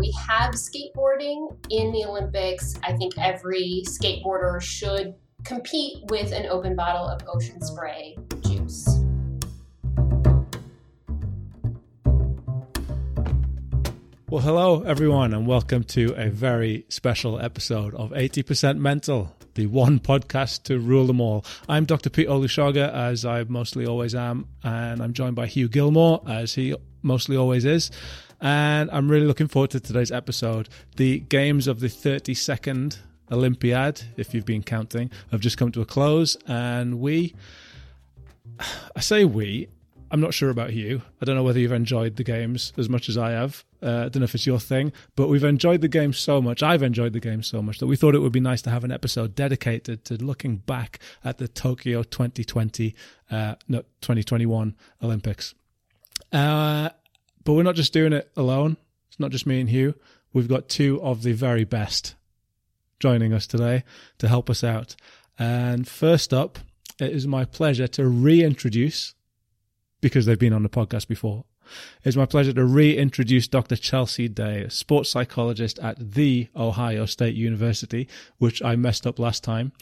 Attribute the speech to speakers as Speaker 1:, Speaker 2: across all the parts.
Speaker 1: we have skateboarding in the Olympics. I think every skateboarder should compete with an open bottle of ocean spray juice.
Speaker 2: Well, hello, everyone, and welcome to a very special episode of 80% Mental, the one podcast to rule them all. I'm Dr. Pete Olusoga, as I mostly always am, and I'm joined by Hugh Gilmore, as he mostly always is. And I'm really looking forward to today's episode. The games of the 32nd Olympiad, if you've been counting, have just come to a close, and we, I say we, I'm not sure about you. I don't know whether you've enjoyed the games as much as I have. Uh, I don't know if it's your thing, but we've enjoyed the game so much. I've enjoyed the game so much that we thought it would be nice to have an episode dedicated to looking back at the Tokyo 2020, uh, no, 2021 Olympics. Uh, but we're not just doing it alone. It's not just me and Hugh. We've got two of the very best joining us today to help us out. And first up, it is my pleasure to reintroduce because they've been on the podcast before. It's my pleasure to reintroduce Dr. Chelsea Day, sports psychologist at The Ohio State University, which I messed up last time,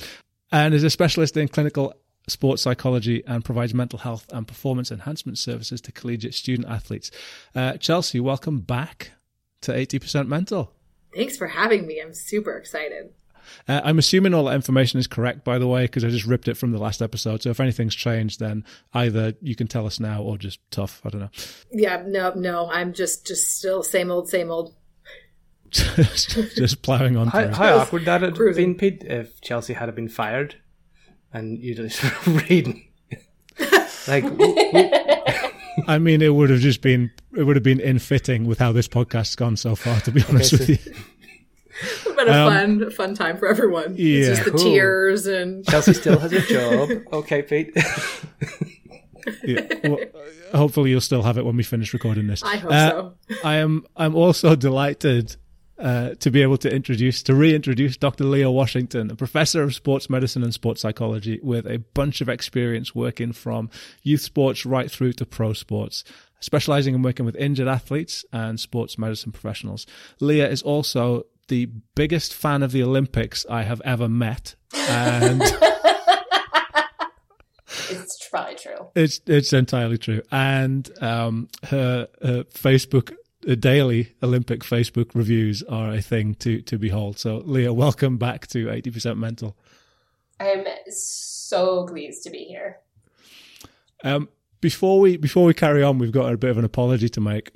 Speaker 2: and is a specialist in clinical sports psychology and provides mental health and performance enhancement services to collegiate student athletes. Uh, Chelsea, welcome back to 80% Mental.
Speaker 3: Thanks for having me. I'm super excited.
Speaker 2: Uh, I'm assuming all that information is correct, by the way, because I just ripped it from the last episode. So if anything's changed, then either you can tell us now or just tough. I don't know.
Speaker 3: Yeah, no, no. I'm just, just still same old, same old.
Speaker 2: just, just plowing on.
Speaker 4: How, how awkward that had
Speaker 3: Cruising.
Speaker 4: been, Pete, if Chelsea had been fired and you're just reading. like,
Speaker 2: I mean, it would have just been it would have been in fitting with how this podcast's gone so far. To be honest
Speaker 4: so-
Speaker 2: with you,
Speaker 3: It's been a
Speaker 2: Um,
Speaker 3: fun, fun time for everyone.
Speaker 2: yeah.
Speaker 3: It's just the
Speaker 4: Cool.
Speaker 3: tears and
Speaker 4: Chelsea still has a job. Okay, Pete.
Speaker 2: Yeah. Well, hopefully you'll still have it when we finish recording this.
Speaker 3: I hope
Speaker 2: Uh,
Speaker 3: so.
Speaker 2: I am. I'm also delighted uh, to be able to introduce, to reintroduce Dr. Leah Washington, a professor of sports medicine and sports psychology with a bunch of experience working from youth sports right through to pro sports, specializing in working with injured athletes and sports medicine professionals. Leah is also the biggest fan of the Olympics I have ever met. And
Speaker 1: It's probably true.
Speaker 2: It's it's entirely true, and um, her, her Facebook daily Olympic Facebook reviews are a thing to to behold. So, Leah, welcome back to eighty percent mental.
Speaker 1: I'm so pleased to be here.
Speaker 2: Um, before we before we carry on, we've got a bit of an apology to make.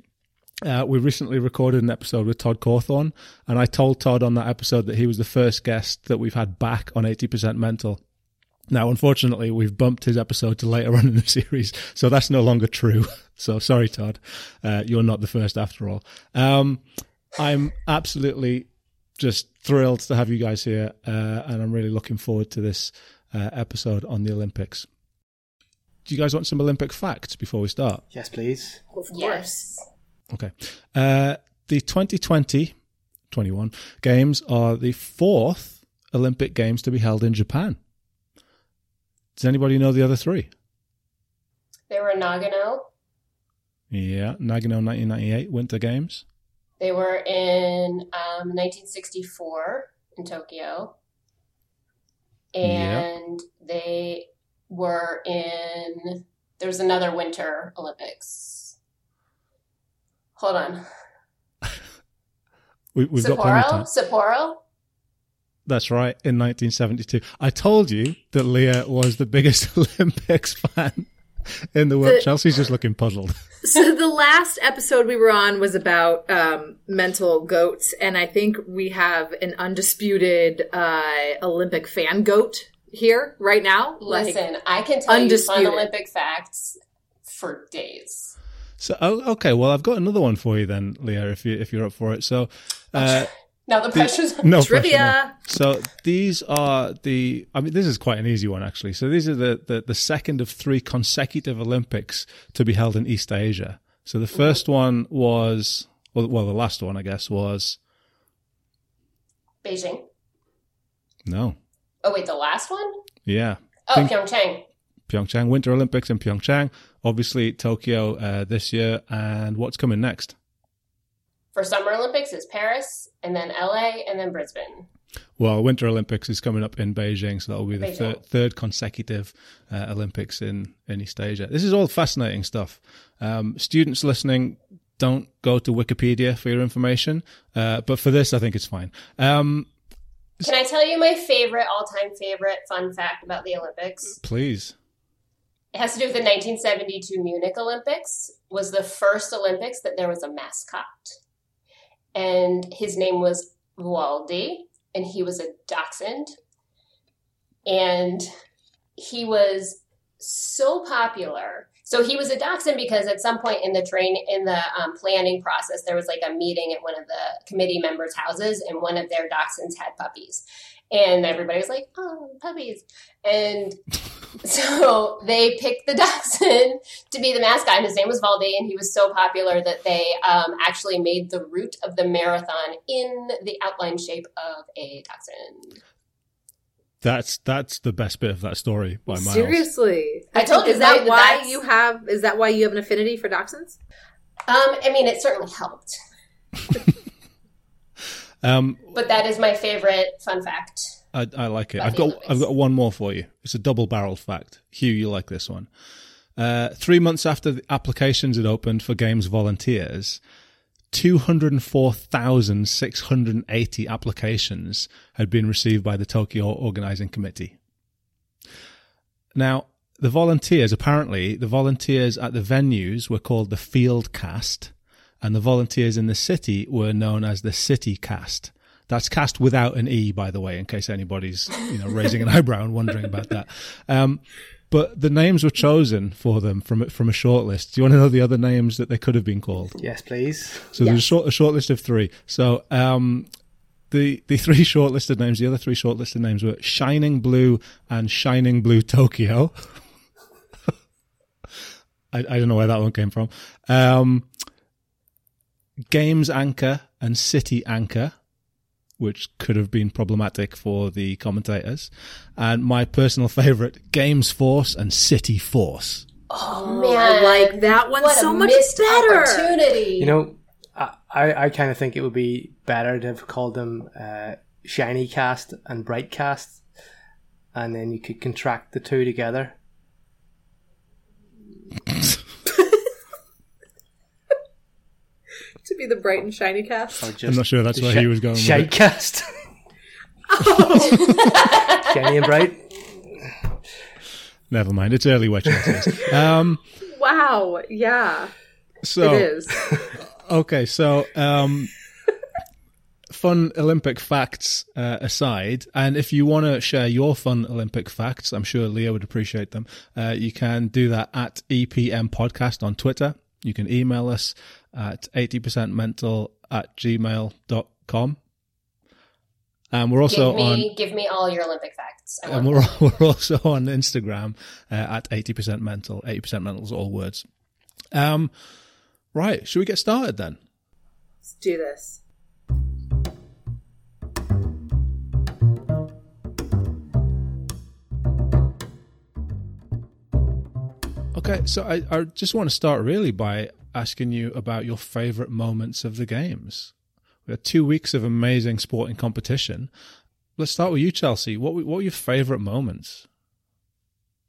Speaker 2: Uh, we recently recorded an episode with Todd Cawthorn, and I told Todd on that episode that he was the first guest that we've had back on eighty percent mental. Now, unfortunately, we've bumped his episode to later on in the series, so that's no longer true. So sorry, Todd. Uh, you're not the first after all. Um, I'm absolutely just thrilled to have you guys here, uh, and I'm really looking forward to this uh, episode on the Olympics. Do you guys want some Olympic facts before we start?
Speaker 4: yes, please.
Speaker 3: Of course.
Speaker 1: Yes.
Speaker 2: Okay. Uh, the 2020 21 games are the fourth Olympic Games to be held in Japan. Does anybody know the other three?
Speaker 1: They were Nagano.
Speaker 2: Yeah, Nagano 1998 Winter Games.
Speaker 1: They were in um, 1964 in Tokyo. And they were in, there's another Winter Olympics. Hold on.
Speaker 2: We, we've got plenty of time.
Speaker 1: Sapporo? Sapporo?
Speaker 2: That's right, in 1972. I told you that Leah was the biggest Olympics fan in the world.
Speaker 3: The-
Speaker 2: Chelsea's just looking puzzled.
Speaker 3: So the last episode we were on was about um, mental goats, and I think we have an undisputed uh, Olympic fan goat here right now. Like,
Speaker 1: Listen, I can tell you
Speaker 3: undisputed.
Speaker 1: fun Olympic facts for days.
Speaker 2: So, oh, okay, well, I've got another one for you then, Leah, if, you, if you're up for it. So, uh,
Speaker 1: Now the pressure's
Speaker 2: no
Speaker 3: Trivia.
Speaker 2: pressure, no. So these are the. I mean, this is quite an easy one actually. So these are the the, the second of three consecutive Olympics to be held in East Asia. So the first one was well, well, the last one I guess was
Speaker 1: Beijing.
Speaker 2: no,
Speaker 1: Oh wait, the last one?
Speaker 2: yeah,
Speaker 1: Oh,
Speaker 2: Think-
Speaker 1: Pyeongchang.
Speaker 2: Pyeongchang Winter Olympics in Pyeongchang. Obviously Tokyo uh, this year, and what's coming next?
Speaker 1: For Summer Olympics is Paris, and then LA, and then Brisbane.
Speaker 2: Well, Winter Olympics is coming up in Beijing, so that will be the thir- third consecutive uh, Olympics in, in East Asia. This is all fascinating stuff. Um, students listening, don't go to Wikipedia for your information, uh, but for this, I think it's fine. Um,
Speaker 1: Can I tell you my favorite, all time favorite fun fact about the Olympics?
Speaker 2: please.
Speaker 1: It has to do with the 1972 Munich Olympics. Was the first Olympics that there was a mascot, and his name was Waldi, and he was a dachshund, and he was so popular. So he was a dachshund because at some point in the train in the um, planning process, there was like a meeting at one of the committee members' houses, and one of their dachshunds had puppies, and everybody was like, "Oh, puppies!" And so they picked the dachshund to be the mascot. And his name was Waldi, and he was so popular that they um, actually made the route of the marathon in the outline shape of a dachshund.
Speaker 2: That's that's the best bit of that story by miles.
Speaker 3: Seriously,
Speaker 1: I told you
Speaker 3: Is that
Speaker 1: that-
Speaker 3: why
Speaker 1: that's-
Speaker 3: you have? Is that why you have an affinity for dachshunds?
Speaker 1: Um, I mean, it certainly helped,
Speaker 2: Um,
Speaker 1: but that is my favorite fun fact.
Speaker 2: I, I like it. I've got I've got one more for you. It's a double barreled fact. Hugh, you like this one. Uh, three months after the applications had opened for Games volunteers, 204,680 applications had been received by the Tokyo Organizing Committee. Now, the volunteers, apparently, the volunteers at the venues were called the field cast, and the volunteers in the city were known as the city cast. That's cast without an E, by the way, in case anybody's you know raising an eyebrow and wondering about that. Um, but the names were chosen for them from from a short list. Do you want to know the other names that they could have been called?
Speaker 4: Yes, please.
Speaker 2: So there's a short, a short list of three. So um, the the three shortlisted names, the other three shortlisted names were Shining Blue and Shining Blue Tokyo. I, I don't know where that one came from. Um, Games Anchor and City Anchor, which could have been problematic for the commentators. And my personal favorite, Games Force and City Force.
Speaker 1: Oh,
Speaker 3: man, I like that one
Speaker 1: what
Speaker 3: so
Speaker 1: a
Speaker 3: much better.
Speaker 1: opportunity.
Speaker 4: You know, I, I, I kind of think it would be better to have called them uh, Shiny Cast and Bright Cast, and then you could contract the two together.
Speaker 3: to be the bright and shiny cast.
Speaker 4: Or just
Speaker 2: I'm not sure that's
Speaker 4: the
Speaker 2: where he was going with
Speaker 4: Shite
Speaker 2: it.
Speaker 4: Cast. Shiny and Bright.
Speaker 2: Never mind. It's early wet chances. Um,
Speaker 3: Wow, yeah,
Speaker 2: so
Speaker 3: it is.
Speaker 2: Okay, so um, fun Olympic facts uh, aside, and if you want to share your fun Olympic facts, I'm sure Leah would appreciate them. Uh, you can do that at EPM Podcast on Twitter. You can email us at 80percentmental at gmail.com. And we're also
Speaker 1: give me
Speaker 2: on
Speaker 1: give me all your Olympic facts. I
Speaker 2: and we're, we're also on Instagram uh, at 80% mental. 80% mental is all words. Um, right. Should we get started then?
Speaker 3: Let's do this.
Speaker 2: Okay. So I, I just want to start really by asking you about your favorite moments of the games. We had two weeks of amazing sporting competition. Let's start with you, Chelsea. What, were- what were your favorite moments?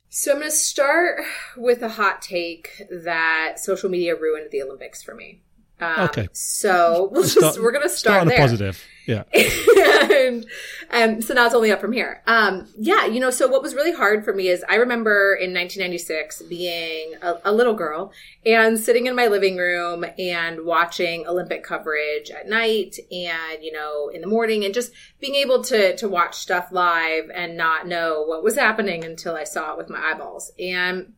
Speaker 3: So I'm going to start with a hot take that social media ruined the Olympics for me. Um,
Speaker 2: Okay.
Speaker 3: So we'll just,
Speaker 2: Start-
Speaker 3: we're going to
Speaker 2: Start
Speaker 3: start,
Speaker 2: on a
Speaker 3: there.
Speaker 2: positive. Yeah.
Speaker 3: and, and so now it's only up from here. Um, yeah, you know, so what was really hard for me is I remember in 1996 being a, a little girl and sitting in my living room and watching Olympic coverage at night and, you know, in the morning and just being able to, to watch stuff live and not know what was happening until I saw it with my eyeballs. And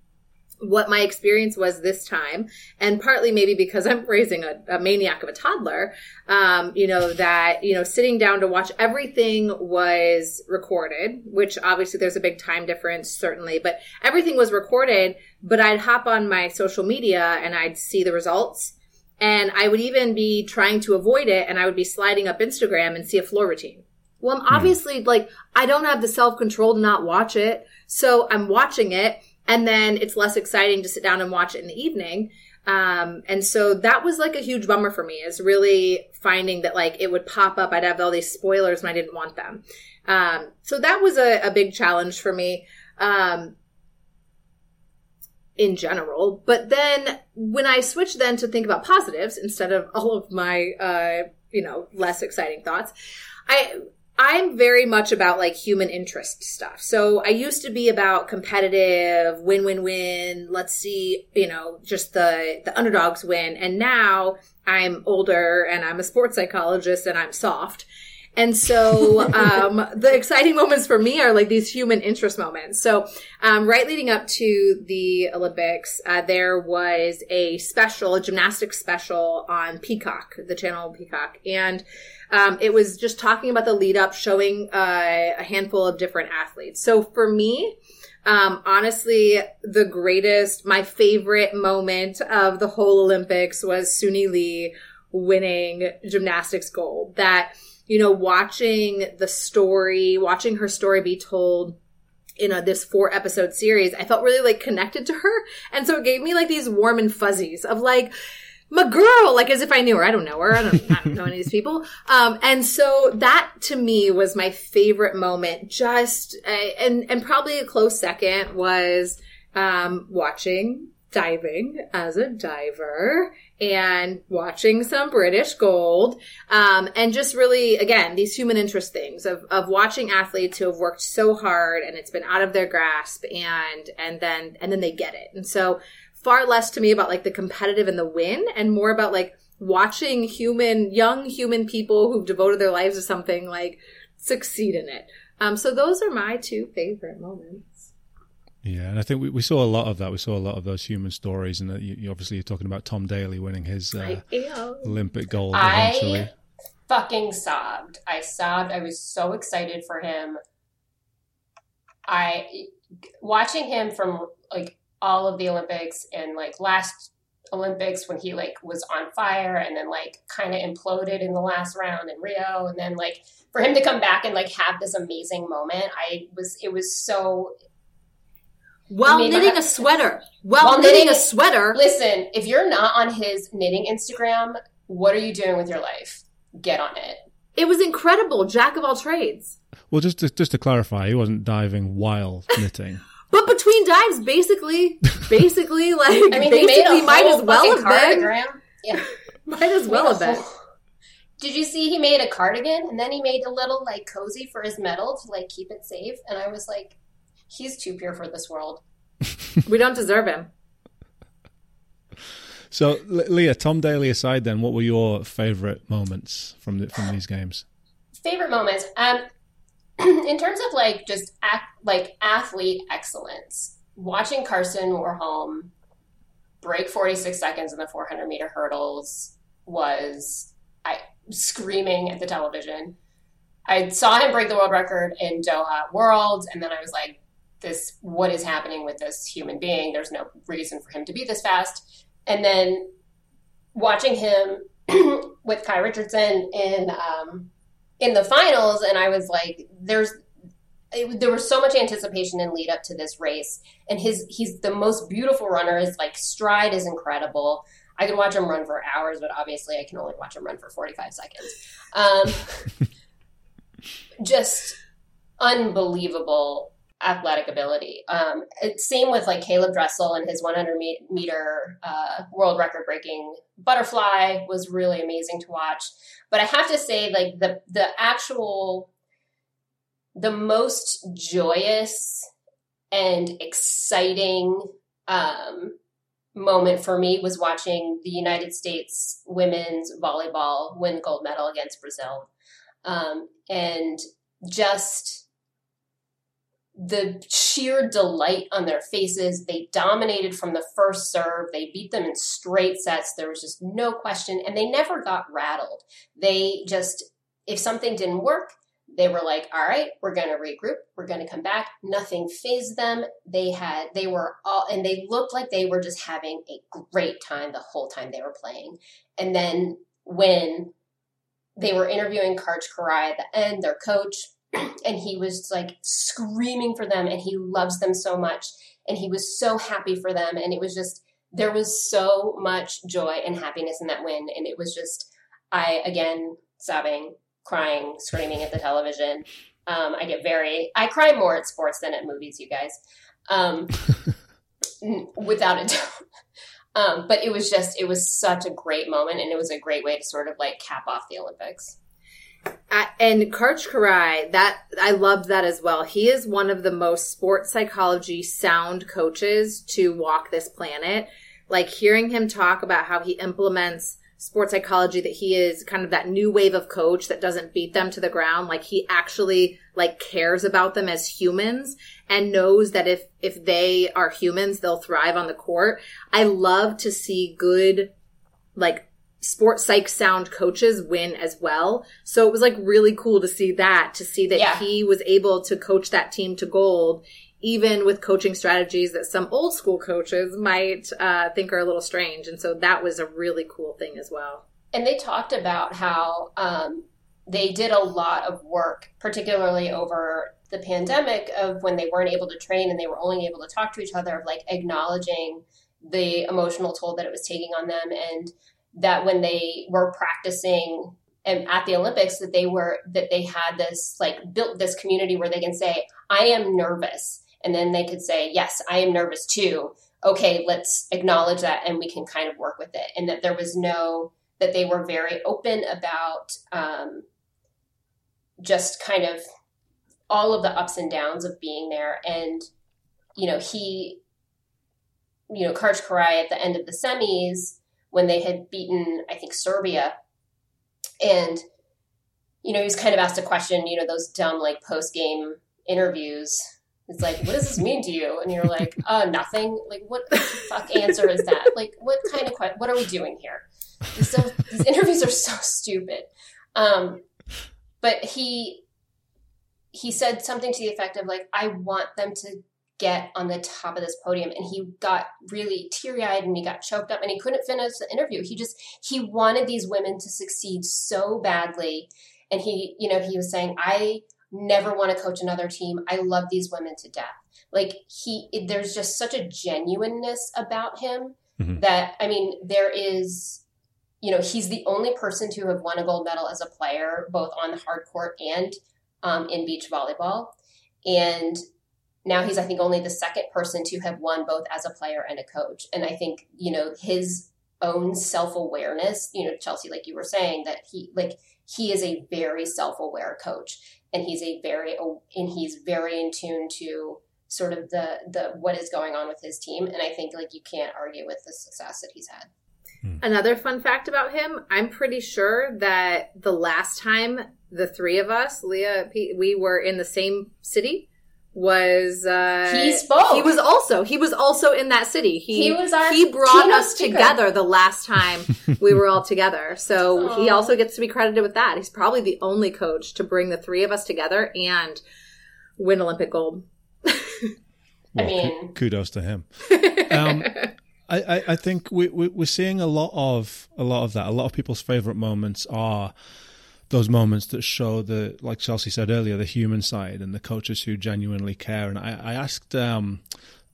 Speaker 3: what my experience was this time, and partly maybe because I'm raising a, a maniac of a toddler, um, you know, that, you know, sitting down to watch everything was recorded, which obviously there's a big time difference, certainly, but everything was recorded. But I'd hop on my social media and I'd see the results. And I would even be trying to avoid it, and I would be sliding up Instagram and see a floor routine. Well, I'm obviously like, I don't have the self control to not watch it. So I'm watching it. And then it's less exciting to sit down and watch it in the evening. Um, and so that was like a huge bummer for me is really finding that like it would pop up. I'd have all these spoilers and I didn't want them. Um, so that was a, a big challenge for me. Um, in general. But then when I switched then to think about positives instead of all of my, uh, you know, less exciting thoughts, I, I'm very much about like human interest stuff. So I used to be about competitive, win, win, win. Let's see, you know, just the, the underdogs win. And now I'm older and I'm a sports psychologist and I'm soft. And so, um, the exciting moments for me are like these human interest moments. So, um, right leading up to the Olympics, uh, there was a special, a gymnastics special on Peacock, the channel Peacock. And, um, it was just talking about the lead up, showing, uh, a handful of different athletes. So for me, um, honestly, the greatest, my favorite moment of the whole Olympics was Suni Lee winning gymnastics gold. That, you know, watching the story, watching her story be told in a, this four episode series, I felt really like connected to her. And so it gave me like these warm and fuzzies of like, my girl, like as if I knew her. I don't know her. I don't, I don't know any of these people. Um, and so that to me was my favorite moment. Just, uh, and, and probably a close second was, um, watching diving as a diver and watching some British gold. Um, and just really, again, these human interest things of, of watching athletes who have worked so hard and it's been out of their grasp and, and then, and then they get it. And so far less to me about like the competitive and the win and more about like watching human, young human people who've devoted their lives to something like succeed in it. Um, so those are my two favorite moments.
Speaker 2: Yeah, and I think we, we saw a lot of that. We saw a lot of those human stories, and you, you obviously you're talking about Tom Daley winning his uh, Olympic gold eventually.
Speaker 1: I fucking sobbed. I sobbed. I was so excited for him. I watching him from like all of the Olympics and like last Olympics when he like was on fire and then like kind of imploded in the last round in Rio and then like for him to come back and like have this amazing moment I was it was so
Speaker 3: while knitting a sweater. While, while knitting, knitting a sweater.
Speaker 1: Listen, if you're not on his knitting Instagram, what are you doing with your life? Get on it.
Speaker 3: It was incredible. Jack of all trades.
Speaker 2: Well, just to, just to clarify, he wasn't diving while knitting.
Speaker 3: But between dives, basically, basically, like, I mean, basically, might as well have been. Yeah. might as well have been.
Speaker 1: Did you see he made a cardigan and then he made a little like cozy for his medal to like keep it safe? And I was like, he's too pure for this world.
Speaker 3: we don't deserve him.
Speaker 2: So, Leah, Tom Daley aside, then, what were your favorite moments from the, from these games?
Speaker 1: Favorite moments, um, in terms of like just act, like athlete excellence. Watching Karsten Warholm break 46 seconds in the 400 meter hurdles was I screaming at the television. I saw him break the world record in Doha Worlds, and then I was like, this what is happening with this human being there's no reason for him to be this fast and then watching him with kai richardson in um, in the finals and i was like there's it, there was so much anticipation and lead up to this race and his he's the most beautiful runner his like stride is incredible i could watch him run for hours but obviously i can only watch him run for 45 seconds um, just unbelievable athletic ability. Um, same with like Caeleb Dressel and his 100 meter uh, world record breaking butterfly was really amazing to watch. But I have to say, like the the actual the most joyous and exciting um, moment for me was watching the United States women's volleyball win gold medal against Brazil, um, and just the sheer delight on their faces. They dominated from the first serve. They beat them in straight sets. There was just no question. And they never got rattled. They just, if something didn't work, they were like, all right, we're going to regroup. We're going to come back. Nothing phased them. They had, they were all, and they looked like they were just having a great time the whole time they were playing. And then when they were interviewing Karch Kiraly at the end, their coach, and he was like screaming for them and he loves them so much and he was so happy for them and it was just there was so much joy and happiness in that win. And it was just, I, again, sobbing, crying, screaming at the television. Um, I get very, I cry more at sports than at movies, you guys. Um, without a doubt. Um, but it was just, it was such a great moment and it was a great way to sort of like cap off the Olympics.
Speaker 3: And Karch Kiraly, that I loved that as well. He is one of the most sports psychology sound coaches to walk this planet. Like hearing him talk about how he implements sports psychology that he is kind of that new wave of coach that doesn't beat them to the ground like he actually like cares about them as humans and knows that if if they are humans they'll thrive on the court i love to see good like sports psych sound coaches win as well so it was like really cool to see that to see that
Speaker 1: Yeah.
Speaker 3: he was able to coach that team to gold even with coaching strategies that some old school coaches might uh, think are a little strange. And so that was a really cool thing as well.
Speaker 1: And they talked about how um, they did a lot of work, particularly over the pandemic, of when they weren't able to train and they were only able to talk to each other, of like acknowledging the emotional toll that it was taking on them, and that when they were practicing and at the Olympics, that they were that they had this like built this community where they can say, "I am nervous," and then they could say, "Yes, I am nervous too." Okay, let's acknowledge that, and we can kind of work with it, and that there was no that they were very open about um, just kind of all of the ups and downs of being there. And, you know, he, you know, Karch Kiraly at the end of the semis when they had beaten, I think, Serbia. And, you know, he was kind of asked a question, you know, those dumb like post game interviews. It's like, what does this mean to you? And you're like, uh, nothing. Like, what the fuck answer is that? Like, what kind of que- what are we doing here? These, so, these interviews are so stupid. Um, but he he said something to the effect of like, I want them to get on the top of this podium, and he got really teary eyed and he got choked up and he couldn't finish the interview. He just he wanted these women to succeed so badly, and he you know he was saying I never want to coach another team. I love these women to death. Like he, there's just such a genuineness about him
Speaker 2: Mhm.
Speaker 1: that I mean, there is, you know, he's the only person to have won a gold medal as a player, both on the hard court and um, in beach volleyball, and now he's I think only the second person to have won both as a player and a coach. And I think you know his own self awareness. You know, Chelsea, like you were saying, that he like he is a very self aware coach and he's a very and he's very in tune to sort of the the what is going on with his team and i think like you can't argue with the success that he's had hmm.
Speaker 3: Another fun fact about him, I'm pretty sure that the last time the three of us, Leah, Pete, we were in the same city was uh
Speaker 1: He spoke.
Speaker 3: He was also he was also in that city. He
Speaker 1: He was our
Speaker 3: he brought
Speaker 1: keynote
Speaker 3: us
Speaker 1: speaker.
Speaker 3: together the last time we were all together. So he also gets to be credited with that. He's probably the only coach to bring the three of us together and win Olympic gold.
Speaker 2: Well,
Speaker 1: mean-
Speaker 2: ku- kudos to him. Um, I, I, I think we, we, we're seeing a lot of a lot of that. A lot of people's favorite moments are those moments that show the, like Chelsea said earlier, the human side and the coaches who genuinely care. And I, I asked um,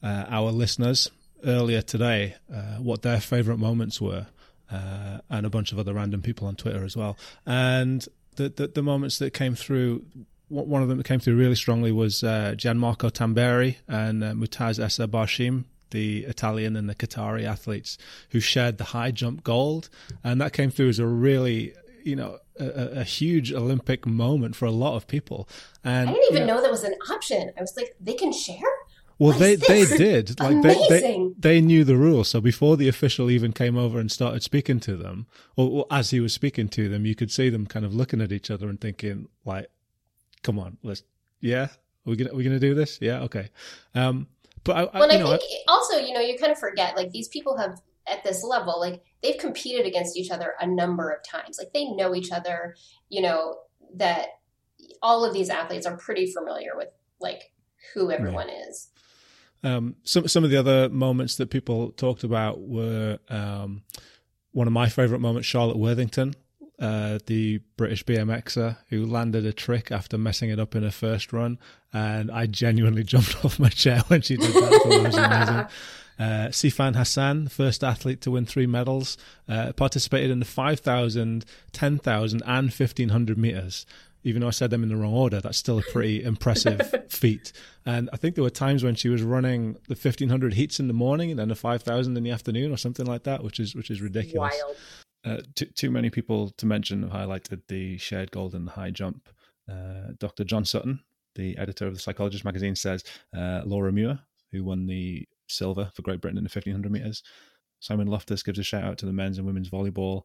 Speaker 2: uh, our listeners earlier today uh, what their favorite moments were, uh, and a bunch of other random people on Twitter as well. And the the, the moments that came through. One one of them that came through really strongly was uh, Gianmarco Tamberi and uh, Mutaz Essa Barshim, the Italian and the Qatari athletes who shared the high jump gold, and that came through as a really, you know, a, a- huge Olympic moment for a lot of people. And
Speaker 1: i didn't even
Speaker 2: you
Speaker 1: know that was an option i was like they can share
Speaker 2: well,
Speaker 1: What
Speaker 2: they they did like they, they
Speaker 1: Amazing.
Speaker 2: they knew the rules. So before the official even came over and started speaking to them, or, or as he was speaking to them, you could see them kind of looking at each other and thinking, like, "Come on, let's yeah, we're gonna we're gonna do this, yeah, okay." Um, but I,
Speaker 1: well
Speaker 2: I,
Speaker 1: i
Speaker 2: know,
Speaker 1: think also you know you kind of forget like these people have at this level like they've competed against each other a number of times like they know each other you know that all of these athletes are pretty familiar with like who everyone is
Speaker 2: Um, some some of the other moments that people talked about were um, one of my favorite moments. Charlotte Worthington uh, the British BMXer who landed a trick after messing it up in her first run, and I genuinely jumped off my chair when she did that. it was amazing. Uh, Sifan Hassan, first athlete to win three medals, uh, participated in the 5,000, 10,000, and 1,500 meters. Even though I said them in the wrong order, that's still a pretty impressive feat. And I think there were times when she was running the 1,500 heats in the morning and then the 5,000 in the afternoon or something like that, which is which is ridiculous.
Speaker 3: Wild.
Speaker 2: Uh, too, too many people to mention have highlighted the shared gold in the high jump. Uh, Dr. Jon Sutton, the editor of the Psychologist magazine, says uh, Laura Muir, who won the silver for Great Britain in the 1500 meters. Simon Loftus gives a shout out to the men's and women's volleyball.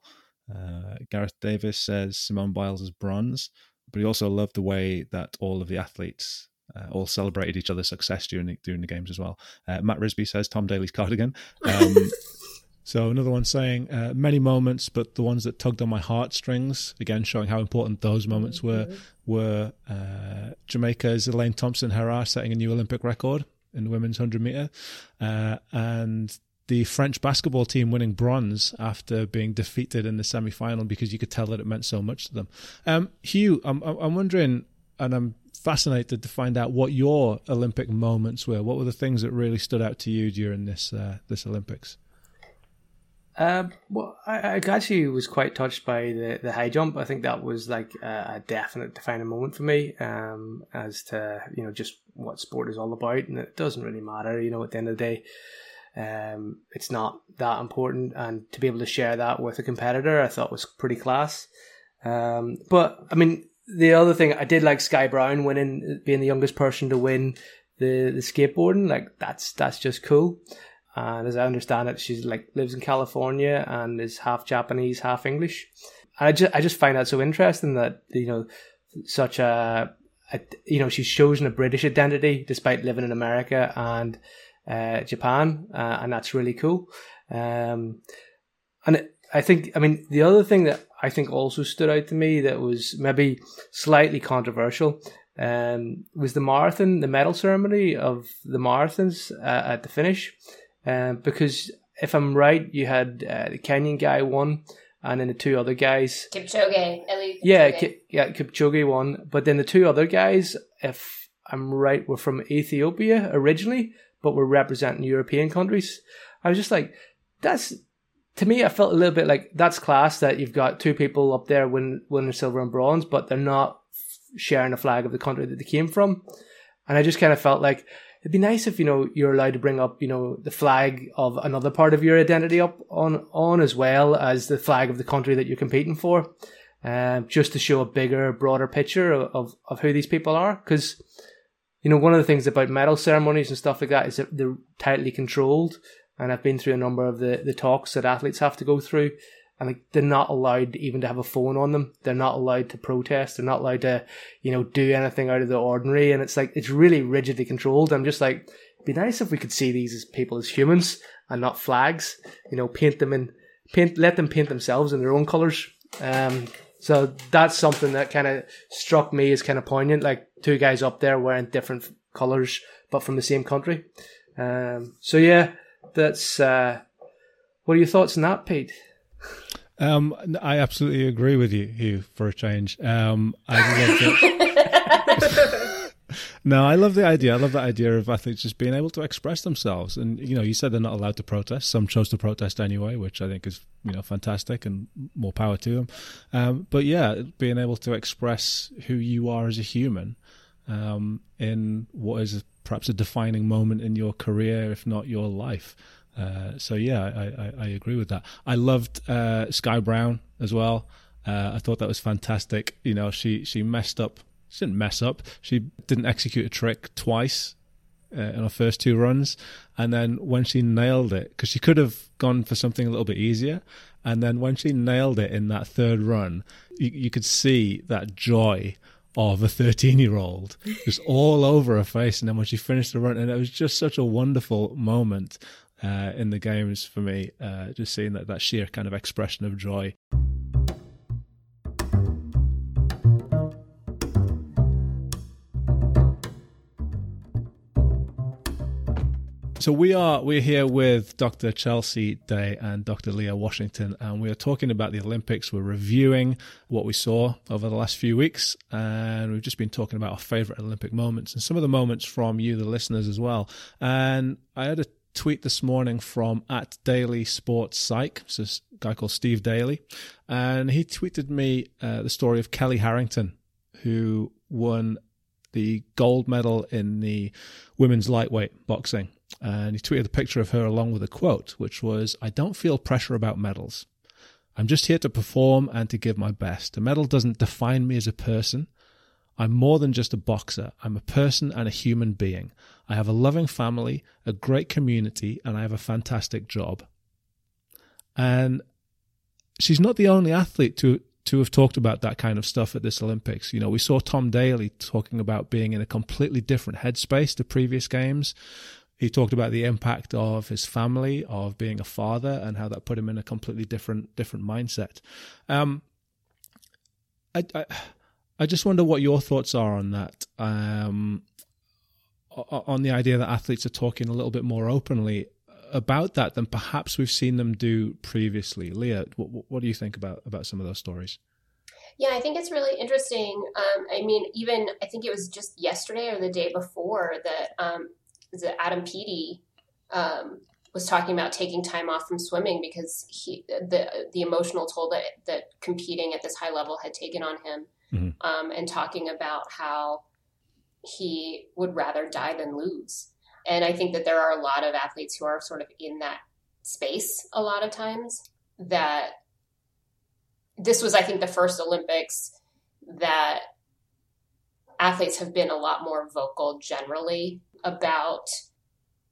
Speaker 2: Uh, Gareth Davis says Simone Biles is bronze, but he also loved the way that all of the athletes uh, all celebrated each other's success during the, during the games as well. Uh, Matt Risby says Tom Daley's cardigan. Um, so another one saying uh, many moments, but the ones that tugged on my heartstrings. Again, showing how important those moments were. Were uh, Jamaica's Elaine Thompson Herah setting a new Olympic record in the women's 100 meter, uh, and the French basketball team winning bronze after being defeated in the semi final because you could tell that it meant so much to them. Um, Hugh, I'm, I'm wondering, and I'm fascinated to find out what your Olympic moments were. What were the things that really stood out to you during this uh, this Olympics?
Speaker 4: Um, well, I, I actually was quite touched by the, the high jump. I think that was like a, a definite defining moment for me um, as to you know just what sport is all about, and it doesn't really matter. You know, at the end of the day, um, it's not that important, and to be able to share that with a competitor, I thought was pretty class. Um, but I mean, the other thing I did like Sky Brown winning, being the youngest person to win the the skateboarding. Like that's that's just cool. And as I understand it, she's like lives in California and is half Japanese, half English. And I just I just find that so interesting that you know such a, a you know she's chosen a British identity despite living in America and uh, Japan, uh, and that's really cool. Um, and I think I mean the other thing that I think also stood out to me that was maybe slightly controversial um, was the marathon, the medal ceremony of the marathons uh, at the finish. Um, because if I'm right, you had uh, the Kenyan guy won, and then the two other guys.
Speaker 1: Kipchoge, Eliud
Speaker 4: Yeah, Ki- yeah, Kipchoge won, but then the two other guys, if I'm right, were from Ethiopia originally, but were representing European countries. I was just like, that's to me. I felt a little bit like that's class that you've got two people up there win, winning silver and bronze, but they're not sharing a flag of the country that they came from. And I just kind of felt like it'd be nice if you know you're allowed to bring up you know the flag of another part of your identity up on on as well as the flag of the country that you're competing for, um, just to show a bigger, broader picture of of, who these people are. Because you know one of the things about medal ceremonies and stuff like that is that they're tightly controlled, and I've been through a number of the the talks that athletes have to go through. And like they're not allowed even to have a phone on them. They're not allowed to protest. They're not allowed to, you know, do anything out of the ordinary. And it's like it's really rigidly controlled. I'm just like, be nice if we could see these as people as humans and not flags. You know, paint them in, paint, let them paint themselves in their own colors. Um, so that's something that kind of struck me as kind of poignant. Like two guys up there wearing different colors, but from the same country. Um, so yeah, that's. Uh, what are your thoughts on that, Pete?
Speaker 2: Um, I absolutely agree with you, Hugh. For a change, um, I love no, I love the idea. I love the idea of athletes just being able to express themselves. And you know, you said they're not allowed to protest. Some chose to protest anyway, which I think is you know fantastic and more power to them. Um, but yeah, being able to express who you are as a human um, in what is perhaps a defining moment in your career, if not your life. Uh, so yeah, I, I, I, agree with that. I loved uh, Sky Brown as well. Uh, I thought that was fantastic. You know, she she messed up. She didn't mess up. She didn't execute a trick twice uh, in her first two runs, and then when she nailed it, because she could have gone for something a little bit easier, and then when she nailed it in that third run, you, you could see that joy of a 13 year old just all over her face. And then when she finished the run, and it was just such a wonderful moment uh, in the games for me. Uh, just seeing that that sheer kind of expression of joy. So we are we're here with Dr. Chelsea Day and Dr. Leah Washington, and we are talking about the Olympics. We're reviewing what we saw over the last few weeks, and we've just been talking about our favorite Olympic moments and some of the moments from you, the listeners, as well. And I had a tweet this morning from at Daily Sports Psych. This a guy called Steve Daly, and he tweeted me uh, the story of Kellie Harrington, who won the gold medal in the women's lightweight boxing. And he tweeted a picture of her along with a quote, which was, I don't feel pressure about medals. I'm just here to perform and to give my best. A medal doesn't define me as a person. I'm more than just a boxer. I'm a person and a human being. I have a loving family, a great community, and I have a fantastic job. And she's not the only athlete to to have talked about that kind of stuff at this Olympics. You know, we saw Tom Daley talking about being in a completely different headspace to previous games. He talked about the impact of his family, of being a father, and how that put him in a completely different different mindset. Um, I, I, I just wonder what your thoughts are on that. Um, on the idea that athletes are talking a little bit more openly about that than perhaps we've seen them do previously. Leah, what, what do you think about about some of those stories?
Speaker 1: Yeah, I think it's really interesting. Um, I mean, even I think it was just yesterday or the day before that um, that Adam Peaty um, was talking about taking time off from swimming because he the the emotional toll that that competing at this high level had taken on him, mm-hmm. Um, and talking about how he would rather die than lose. And I think that there are a lot of athletes who are sort of in that space a lot of times that this was, I think, the first Olympics that athletes have been a lot more vocal generally about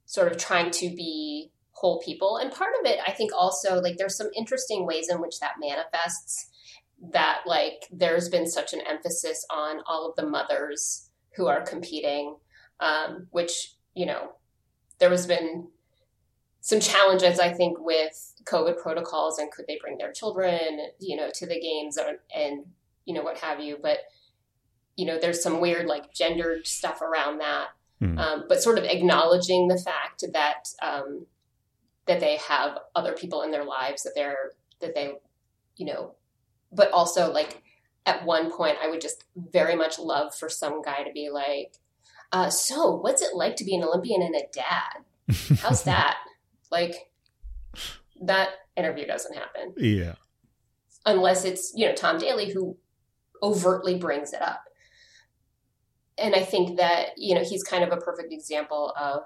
Speaker 1: sort of trying to be whole people. And part of it, I think, also like there's some interesting ways in which that manifests. That like there's been such an emphasis on all of the mothers who are competing, um, which you know, there has been some challenges, I think, with COVID protocols and could they bring their children, you know, to the games or, and, you know, what have you. But, you know, there's some weird, like, gendered stuff around that. Mm. Um, but sort of acknowledging the fact that, um, that they have other people in their lives that they're, that they, you know, but also like at one point I would just very much love for some guy to be like, uh, so, what's it like to be an Olympian and a dad? How's that? like, that interview doesn't happen.
Speaker 2: Yeah.
Speaker 1: Unless it's, you know, Tom Daley who overtly brings it up. And I think that, you know, he's kind of a perfect example of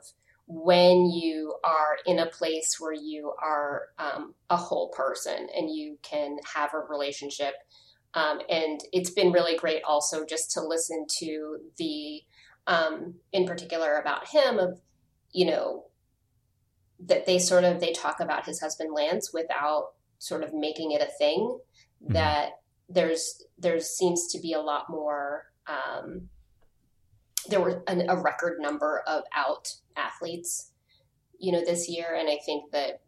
Speaker 1: when you are in a place where you are um, a whole person and you can have a relationship. Um, and it's been really great also just to listen to the um, in particular about him of you know that they sort of they talk about his husband Lance without sort of making it a thing mm-hmm. that there's there seems to be a lot more um, there were an, a record number of out athletes you know this year and i think that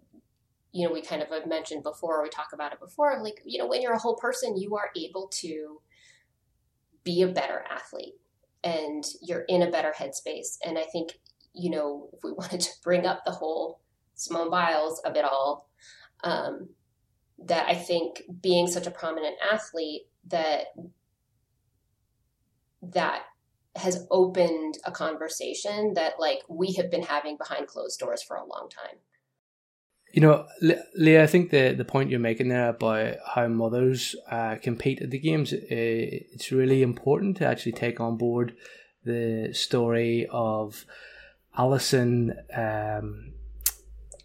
Speaker 1: you know we kind of have mentioned before we talk about it before like you know when you're a whole person you are able to be a better athlete and you're in a better headspace. And I think, you know, if we wanted to bring up the whole Simone Biles of it all, um, that I think being such a prominent athlete that that has opened a conversation that like we have been having behind closed doors for a long time.
Speaker 4: You know, Leah, I think the, the point you're making there about how mothers uh, compete at the games, it's really important to actually take on board the story of Allyson, um,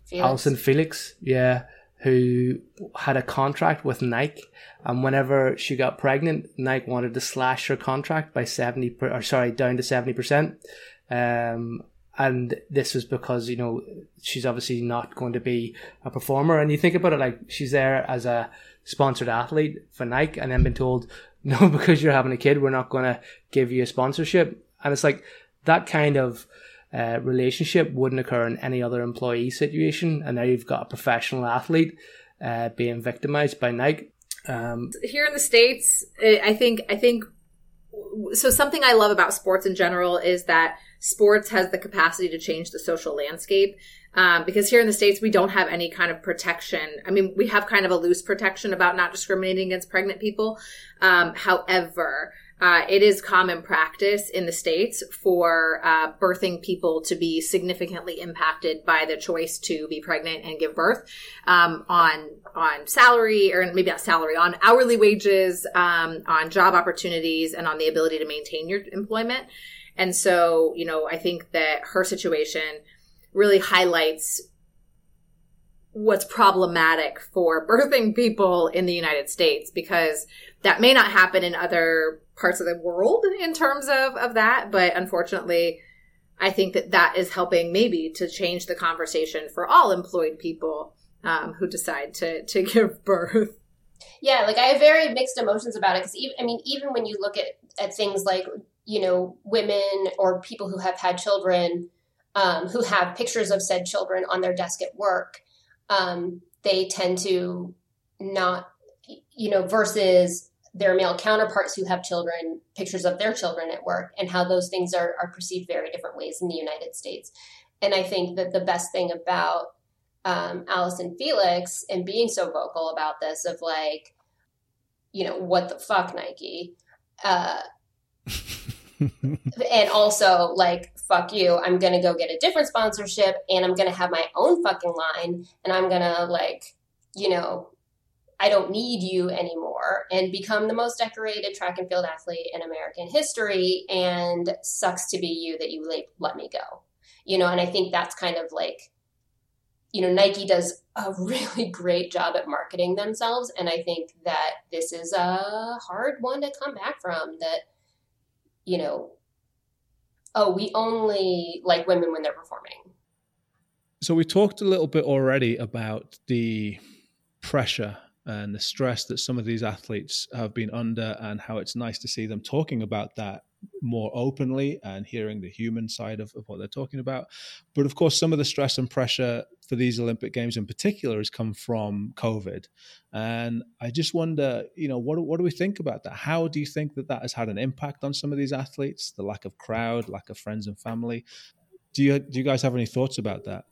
Speaker 4: Felix. Allyson Felix, yeah, who had a contract with Nike, and whenever she got pregnant, Nike wanted to slash her contract by seventy, per, or sorry, down to seventy percent. Um, and this was because you know she's obviously not going to be a performer. And you think about it like she's there as a sponsored athlete for nike and then been told no because you're having a kid we're not going to give you a sponsorship. And it's like that kind of uh, relationship wouldn't occur in any other employee situation. And now you've got a professional athlete uh, being victimized by nike. Um,
Speaker 3: here in the states i think i think so something I love about sports in general is that sports has the capacity to change the social landscape. Um, because here in the States, we don't have any kind of protection. I mean, we have kind of a loose protection about not discriminating against pregnant people. Um, however, uh, it is common practice in the states for uh, birthing people to be significantly impacted by the choice to be pregnant and give birth um, on on salary or maybe not salary on hourly wages, um, on job opportunities, and on the ability to maintain your employment. And so, you know, I think that her situation really highlights what's problematic for birthing people in the United States because that may not happen in other parts of the world in terms of of that but unfortunately i think that that is helping maybe to change the conversation for all employed people um, who decide to to give birth.
Speaker 1: Yeah like i have very mixed emotions about it because i mean even when you look at at things like you know women or people who have had children um, who have pictures of said children on their desk at work um, they tend to not you know versus their male counterparts who have children, pictures of their children at work, and how those things are, are perceived very different ways in the United States. And I think that the best thing about um, Allyson Felix and being so vocal about this of like, you know, what the fuck, Nike. Uh, and also like fuck you i'm gonna go get a different sponsorship and i'm gonna have my own fucking line and i'm gonna like you know I don't need you anymore and become the most decorated track and field athlete in American history. And sucks to be you that you like let me go. You know, and I think that's kind of like, you know, Nike does a really great job at marketing themselves. And I think that this is a hard one to come back from that, you know, oh, we only like women when they're performing.
Speaker 2: So we talked a little bit already about the pressure and the stress that some of these athletes have been under, and how it's nice to see them talking about that more openly and hearing the human side of, of, what they're talking about. But of course, some of the stress and pressure for these Olympic Games in particular has come from COVID. And I just wonder, you know, what, what do we think about that? How do you think that that has had an impact on some of these athletes? The lack of crowd, lack of friends and family. Do you do you guys have any thoughts about that?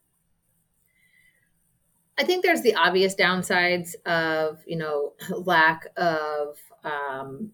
Speaker 3: I think there's the obvious downsides of, you know, lack of um,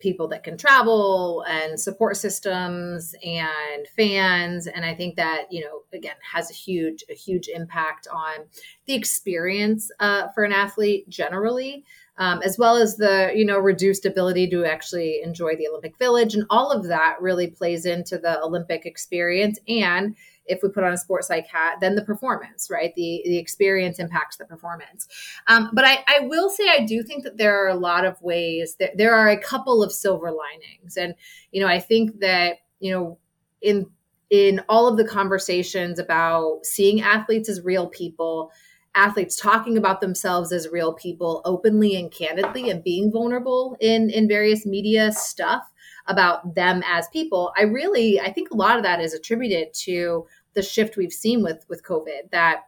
Speaker 3: people that can travel and support systems and fans. And I think that, you know, again, has a huge, a huge impact on the experience uh, for an athlete generally. Um, as well as the you know reduced ability to actually enjoy the Olympic Village, and all of that really plays into the Olympic experience and if we put on a sports psych hat, then the performance, right? The the experience impacts the performance. Um, but I, I will say I do think that there are a lot of ways that there are a couple of silver linings, and you know I think that you know in in all of the conversations about seeing athletes as real people athletes talking about themselves as real people openly and candidly and being vulnerable in in various media stuff about them as people i really i think a lot of that is attributed to the shift we've seen with with covid that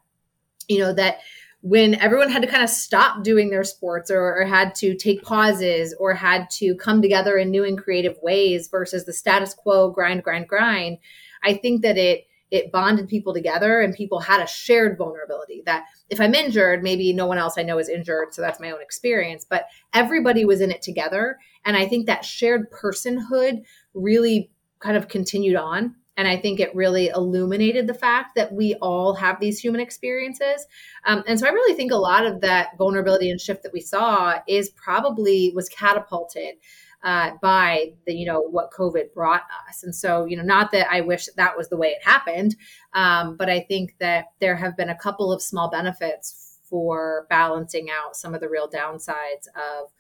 Speaker 3: you know that when everyone had to kind of stop doing their sports or, or, had to take pauses or had to come together in new and creative ways versus the status quo grind grind grind i think that it it bonded people together and people had a shared vulnerability that if i'm injured maybe no one else i know is injured so that's my own experience but everybody was in it together and i think that shared personhood really kind of continued on and I think it really illuminated the fact that we all have these human experiences. Um, and so I really think a lot of that vulnerability and shift that we saw is probably was catapulted uh, by the you know what COVID brought us. And so you know, not that I wish that, was the way it happened, um, but I think that there have been a couple of small benefits for balancing out some of the real downsides of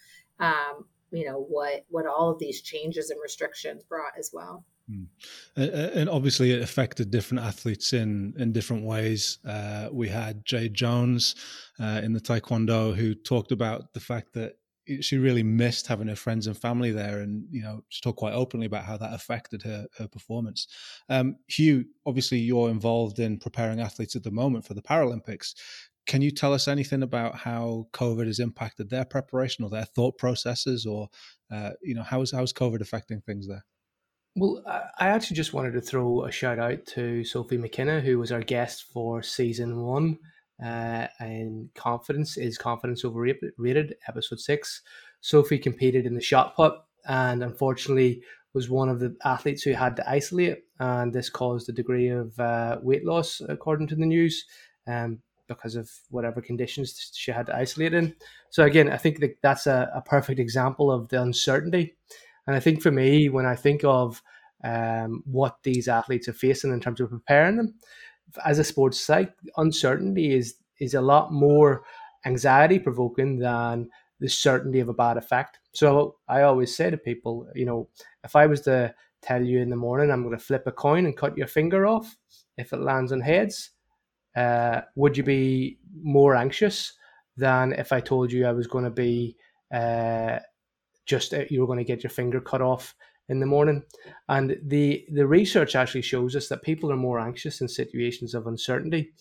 Speaker 3: um, you know what what all of these changes and restrictions brought as well.
Speaker 2: Mm. And obviously, it affected different athletes in in different ways. Uh, we had Jade Jones uh, in the Taekwondo who talked about the fact that she really missed having her friends and family there, and you know, she talked quite openly about how that affected her her performance. Um, Hugh, obviously, you're involved in preparing athletes at the moment for the Paralympics. can you tell us anything about how COVID has impacted their preparation or their thought processes, or uh, you know, how's how's COVID affecting things there?
Speaker 4: Well, I actually just wanted to throw a shout out to Sophie McKenna, who was our guest for season one. Uh, and confidence is confidence overrated, episode six. Sophie competed in the shot put and unfortunately was one of the athletes who had to isolate, and this caused a degree of uh, weight loss, according to the news. Um, because of whatever conditions she had to isolate in. So again, I think that that's a, a perfect example of the uncertainty. And I think for me, when I think of um, what these athletes are facing in terms of preparing them, as a sports psych, uncertainty is is a lot more anxiety provoking than the certainty of a bad effect. So I always say to people, you know, if I was to tell you in the morning I'm going to flip a coin and cut your finger off, if it lands on heads, uh, would you be more anxious than if I told you I was going to be uh, just uh, you were going to get your finger cut off in the morning? And the the research actually shows us that people are more anxious in situations of uncertainty.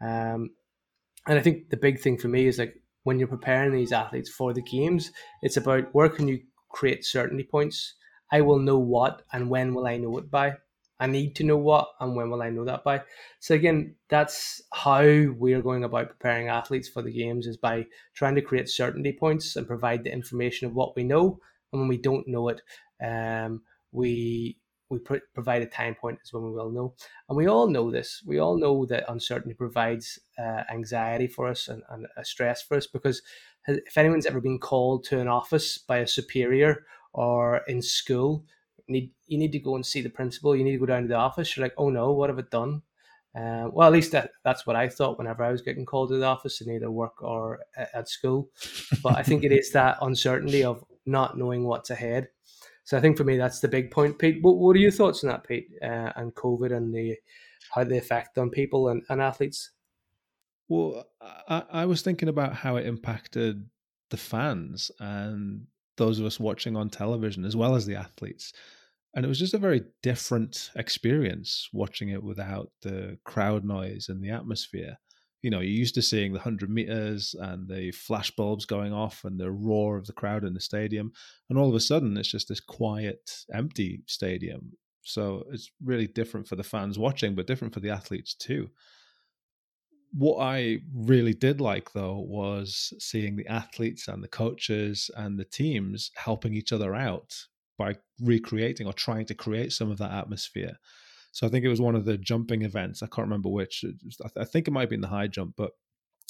Speaker 4: Um, and I think the big thing for me is like when you're preparing these athletes for the games, it's about where can you create certainty points. I will know what and when will I know it by. I need to know what and when will I know that by. So again, that's how we're going about preparing athletes for the games is by trying to create certainty points and provide the information of what we know. And when we don't know it, um, we we pr- provide a time point is when we will know. And we all know this. We all know that uncertainty provides uh, anxiety for us and, and a stress for us because if anyone's ever been called to an office by a superior or in school need you need to go and see the principal. You need to go down to the office. You're like, oh no, what have I done? Uh, well, at least that, that's what I thought whenever I was getting called to the office in either work or at school. But I think it is that uncertainty of not knowing what's ahead. So I think for me, that's the big point. Pete, what, what are your thoughts on that, Pete, uh, and COVID and the how the effect on people and, and athletes?
Speaker 2: Well, I, I was thinking about how it impacted the fans and those of us watching on television, as well as the athletes and it was just a very different experience watching it without the crowd noise and the atmosphere you know you're used to seeing the 100 meters and the flash bulbs going off and the roar of the crowd in the stadium and all of a sudden it's just this quiet empty stadium so it's really different for the fans watching but different for the athletes too what I really did like though was seeing the athletes and the coaches and the teams helping each other out by recreating or trying to create some of that atmosphere. So I think it was one of the jumping events. I can't remember which. I think it might have been the high jump, but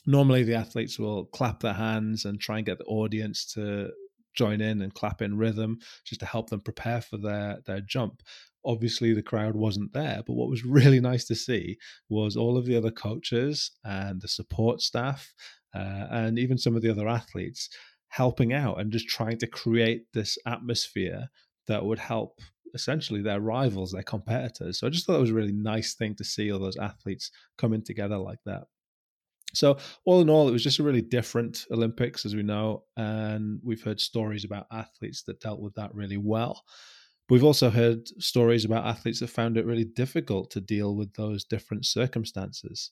Speaker 2: normally the athletes will clap their hands and try and get the audience to join in and clap in rhythm just to help them prepare for their their jump obviously the crowd wasn't there but what was really nice to see was all of the other coaches and the support staff uh, and even some of the other athletes helping out and just trying to create this atmosphere that would help essentially their rivals, their competitors. So I just thought it was a really nice thing to see all those athletes coming together like that. So all in all, it was just a really different Olympics, as we know, and we've heard stories about athletes that dealt with that really well. We've also heard stories about athletes that found it really difficult to deal with those different circumstances.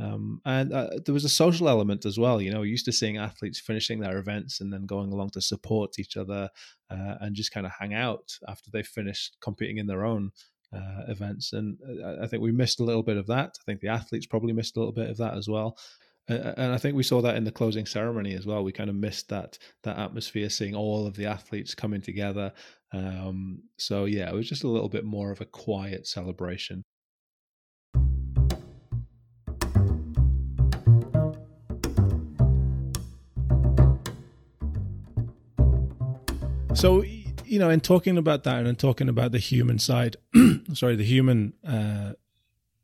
Speaker 2: Um, and uh, there was a social element as well. You know, used to seeing athletes finishing their events and then going along to support each other uh, and just kind of hang out after they finished competing in their own uh, events. And uh, I think we missed a little bit of that. I think the athletes probably missed a little bit of that as well. and I think we saw that in the closing ceremony as well. We kind of missed that that atmosphere, seeing all of the athletes coming together. Um, so yeah, it was just a little bit more of a quiet celebration. So, you know, in talking about that and in talking about the human side, sorry, the human uh,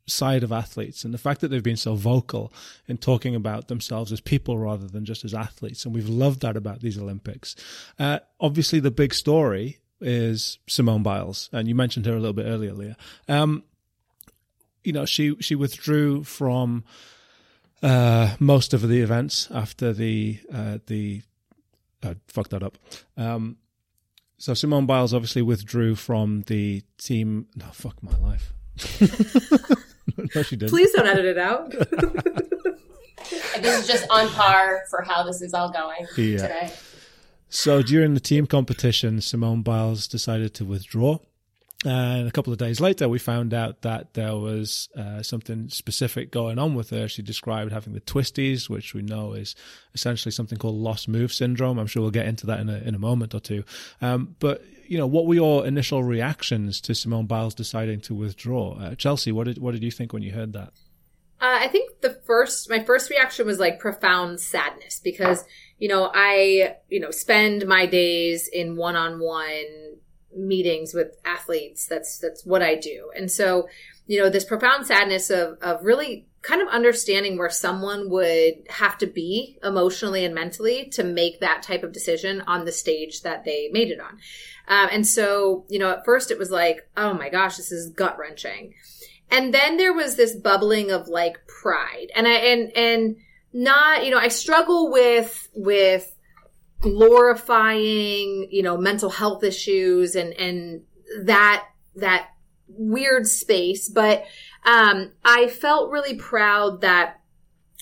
Speaker 2: side of athletes and the fact that they've been so vocal in talking about themselves as people rather than just as athletes. And we've loved that about these Olympics. Uh, obviously, the big story is Simone Biles. And you mentioned her a little bit earlier, Leah. Um, you know, she, she withdrew from uh, most of the events after the, uh, the, I fucked that up. Um, so Simone Biles obviously withdrew from the team. No, fuck my life.
Speaker 3: no, she didn't. Please don't edit it out.
Speaker 1: this is just on par for how this is all going
Speaker 2: Yeah.
Speaker 1: today.
Speaker 2: So during the team competition, Simone Biles decided to withdraw. And a couple of days later, we found out that there was uh, something specific going on with her. She described having the twisties, which we know is essentially something called lost move syndrome. I'm sure we'll get into that in a, in a moment or two. Um, but, you know, what were your initial reactions to Simone Biles deciding to withdraw? Uh, Chelsea, what did, what did you think when you heard that?
Speaker 3: Uh, I think the first, my first reaction was like profound sadness because, you know, I, you know, spend my days in one on one meetings with athletes. That's, that's what I do. And so, you know, this profound sadness of, of really kind of understanding where someone would have to be emotionally and mentally to make that type of decision on the stage that they made it on. Um, and so, you know, at first it was like, oh my gosh, this is gut wrenching. And then there was this bubbling of like pride. And I, and, and not, you know, I struggle with, with glorifying, you know, mental health issues and, and that, that weird space. But, um, I felt really proud that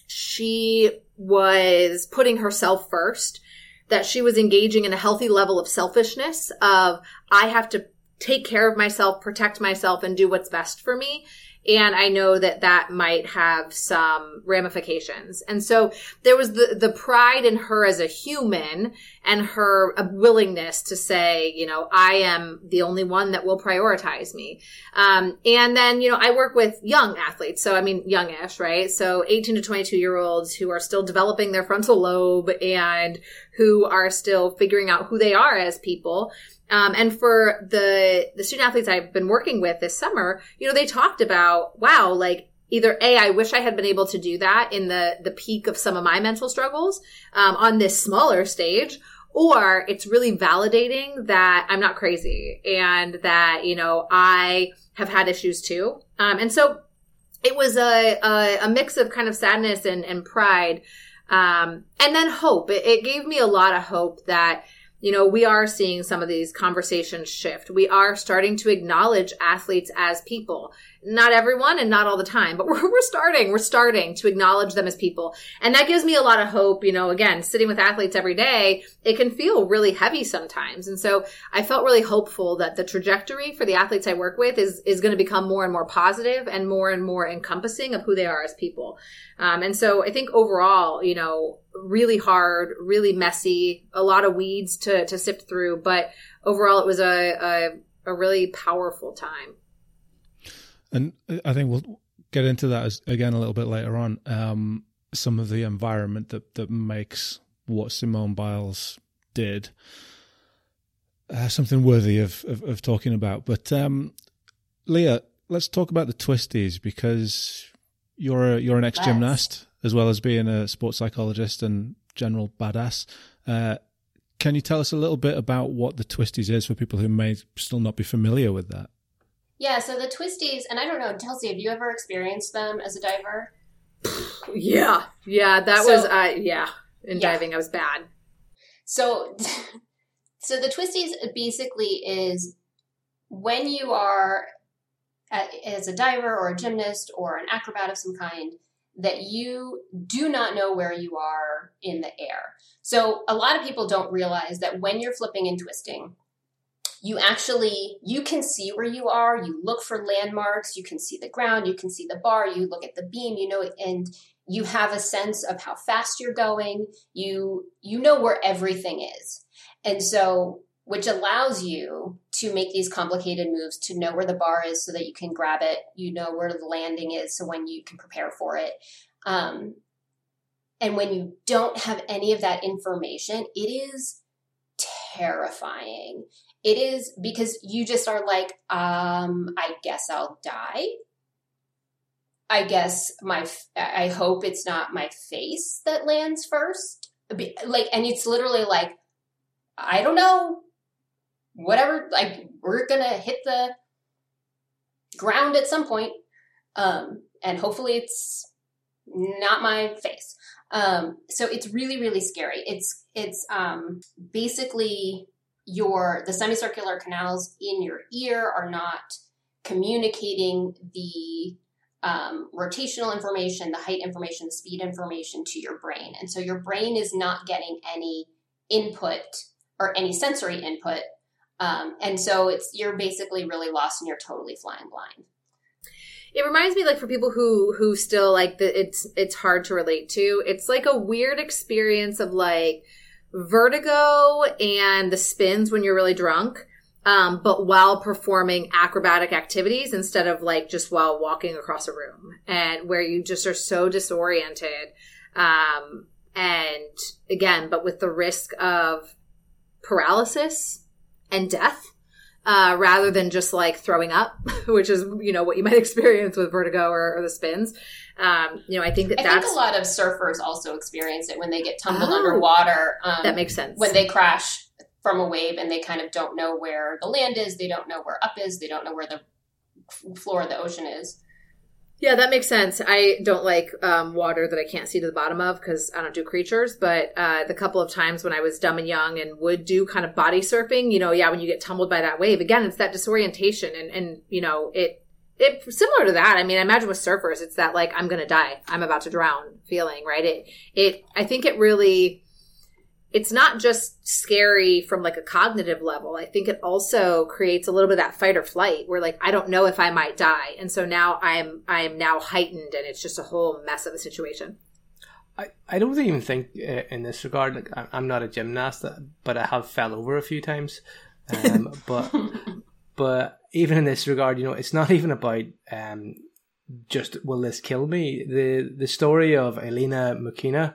Speaker 3: she was putting herself first, that she was engaging in a healthy level of selfishness of, I have to take care of myself, protect myself, and do what's best for me. And I know that that might have some ramifications. And so there was the, the pride in her as a human and her willingness to say, you know, I am the only one that will prioritize me. Um, and then, you know, I work with young athletes. So, I mean, youngish, right? So 18 to 22 year olds who are still developing their frontal lobe and who are still figuring out who they are as people. Um, and for the the student athletes I've been working with this summer, you know, they talked about, wow, like either a, I wish I had been able to do that in the the peak of some of my mental struggles um, on this smaller stage, or it's really validating that I'm not crazy and that you know I have had issues too. Um, and so it was a, a, a mix of kind of sadness and and pride, um, and then hope. It, it gave me a lot of hope that you know, we are seeing some of these conversations shift. We are starting to acknowledge athletes as people. Not everyone and not all the time, but we're, we're starting, we're starting to acknowledge them as people. And that gives me a lot of hope. You know, again, sitting with athletes every day, it can feel really heavy sometimes. And so I felt really hopeful that the trajectory for the athletes I work with is, is going to become more and more positive and more and more encompassing of who they are as people. Um, and so I think overall, you know, really hard, really messy, a lot of weeds to, to sift through, but overall it was a, a, a really powerful time.
Speaker 2: And I think we'll get into that as, again a little bit later on. Um, some of the environment that, that makes what Simone Biles did uh, something worthy of, of, of, talking about. But um, Leah, let's talk about the twisties because you're a, you're an ex gymnast as well as being a sports psychologist and general badass. Uh, can you tell us a little bit about what the twisties is for people who may still not be familiar with that?
Speaker 1: Yeah, so the twisties, and I don't know, Chelsea, have you ever experienced them as a diver?
Speaker 3: Yeah, yeah, that so, was, uh, yeah, in yeah. diving, I was bad.
Speaker 1: So, so the twisties basically is when you are at, as a diver or a gymnast or an acrobat of some kind that you do not know where you are in the air. So a lot of people don't realize that when you're flipping and twisting, you actually you can see where you are. You look for landmarks. You can see the ground. You can see the bar. You look at the beam you know and you have a sense of how fast you're going. You you know where everything is. And so which allows you to make these complicated moves to know where the bar is so that you can grab it. You know where the landing is so when you can prepare for it. Um, and when you don't have any of that information it is terrifying it is because you just are like, um, I guess I'll die. I guess my, I hope it's not my face that lands first. Like, and it's literally like, I don't know, whatever, like, we're gonna hit the ground at some point. Um, and hopefully it's not my face. Um, so it's really, really scary. It's, it's, um, basically your the semicircular canals in your ear are not communicating the um, rotational information, the height information, the speed information to your brain. And so your brain is not getting any input or any sensory input. Um, and so it's you're basically really lost and you're totally flying blind.
Speaker 3: It reminds me like for people who who still like that it's it's hard to relate to. It's like a weird experience of like vertigo and the spins when you're really drunk um, but while performing acrobatic activities instead of like just while walking across a room and where you just are so disoriented. Um, and again, but with the risk of paralysis and death. Uh, rather than just like throwing up, which is you know what you might experience with vertigo or, or the spins. Um, you know, I think that
Speaker 1: I
Speaker 3: that's
Speaker 1: think a lot of surfers also experience it when they get tumbled oh, underwater. Um,
Speaker 3: that makes sense
Speaker 1: when they crash from a wave and they kind of don't know where the land is, they don't know where up is, they don't know where the floor of the ocean is.
Speaker 3: Yeah, that makes sense. I don't like um, water that I can't see to the bottom of because I don't do creatures. But uh, the couple of times when I was dumb and young and would do kind of body surfing, you know, yeah, when you get tumbled by that wave, again, it's that disorientation, and and you know, it it similar to that. I mean, I imagine with surfers, it's that like I'm gonna die, I'm about to drown feeling, right? It it I think it really it's not just scary from like a cognitive level. I think it also creates a little bit of that fight or flight where like I don't know if I might die. And so now I'm I'm now heightened and it's just a whole mess of a situation.
Speaker 4: I, I don't even think uh, in this regard like I'm not a gymnast but I have fell over a few times um, but but even in this regard you know it's not even about um, just will this kill me the the story of Elena Mukhina,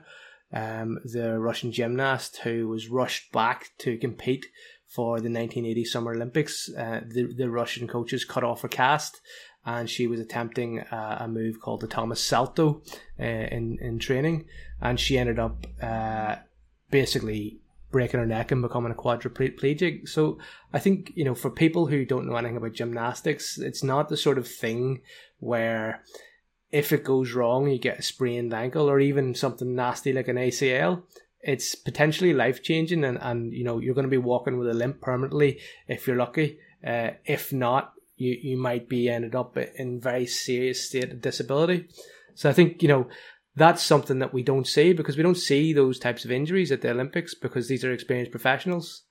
Speaker 4: um, the Russian gymnast who was rushed back to compete for the 1980 Summer Olympics. Uh, the, the Russian coaches cut off her cast and she was attempting uh, a move called the Thomas Salto uh, in, in training. And she ended up uh, basically breaking her neck and becoming a quadriplegic. So I think, you know, for people who don't know anything about gymnastics, it's not the sort of thing where if it goes wrong, you get a sprained ankle or even something nasty like an ACL, it's potentially life changing, and, and you know you're going to be walking with a limp permanently if you're lucky. Uh, if not, you you might be ended up in very serious state of disability. So I think you know that's something that we don't see because we don't see those types of injuries at the Olympics because these are experienced professionals.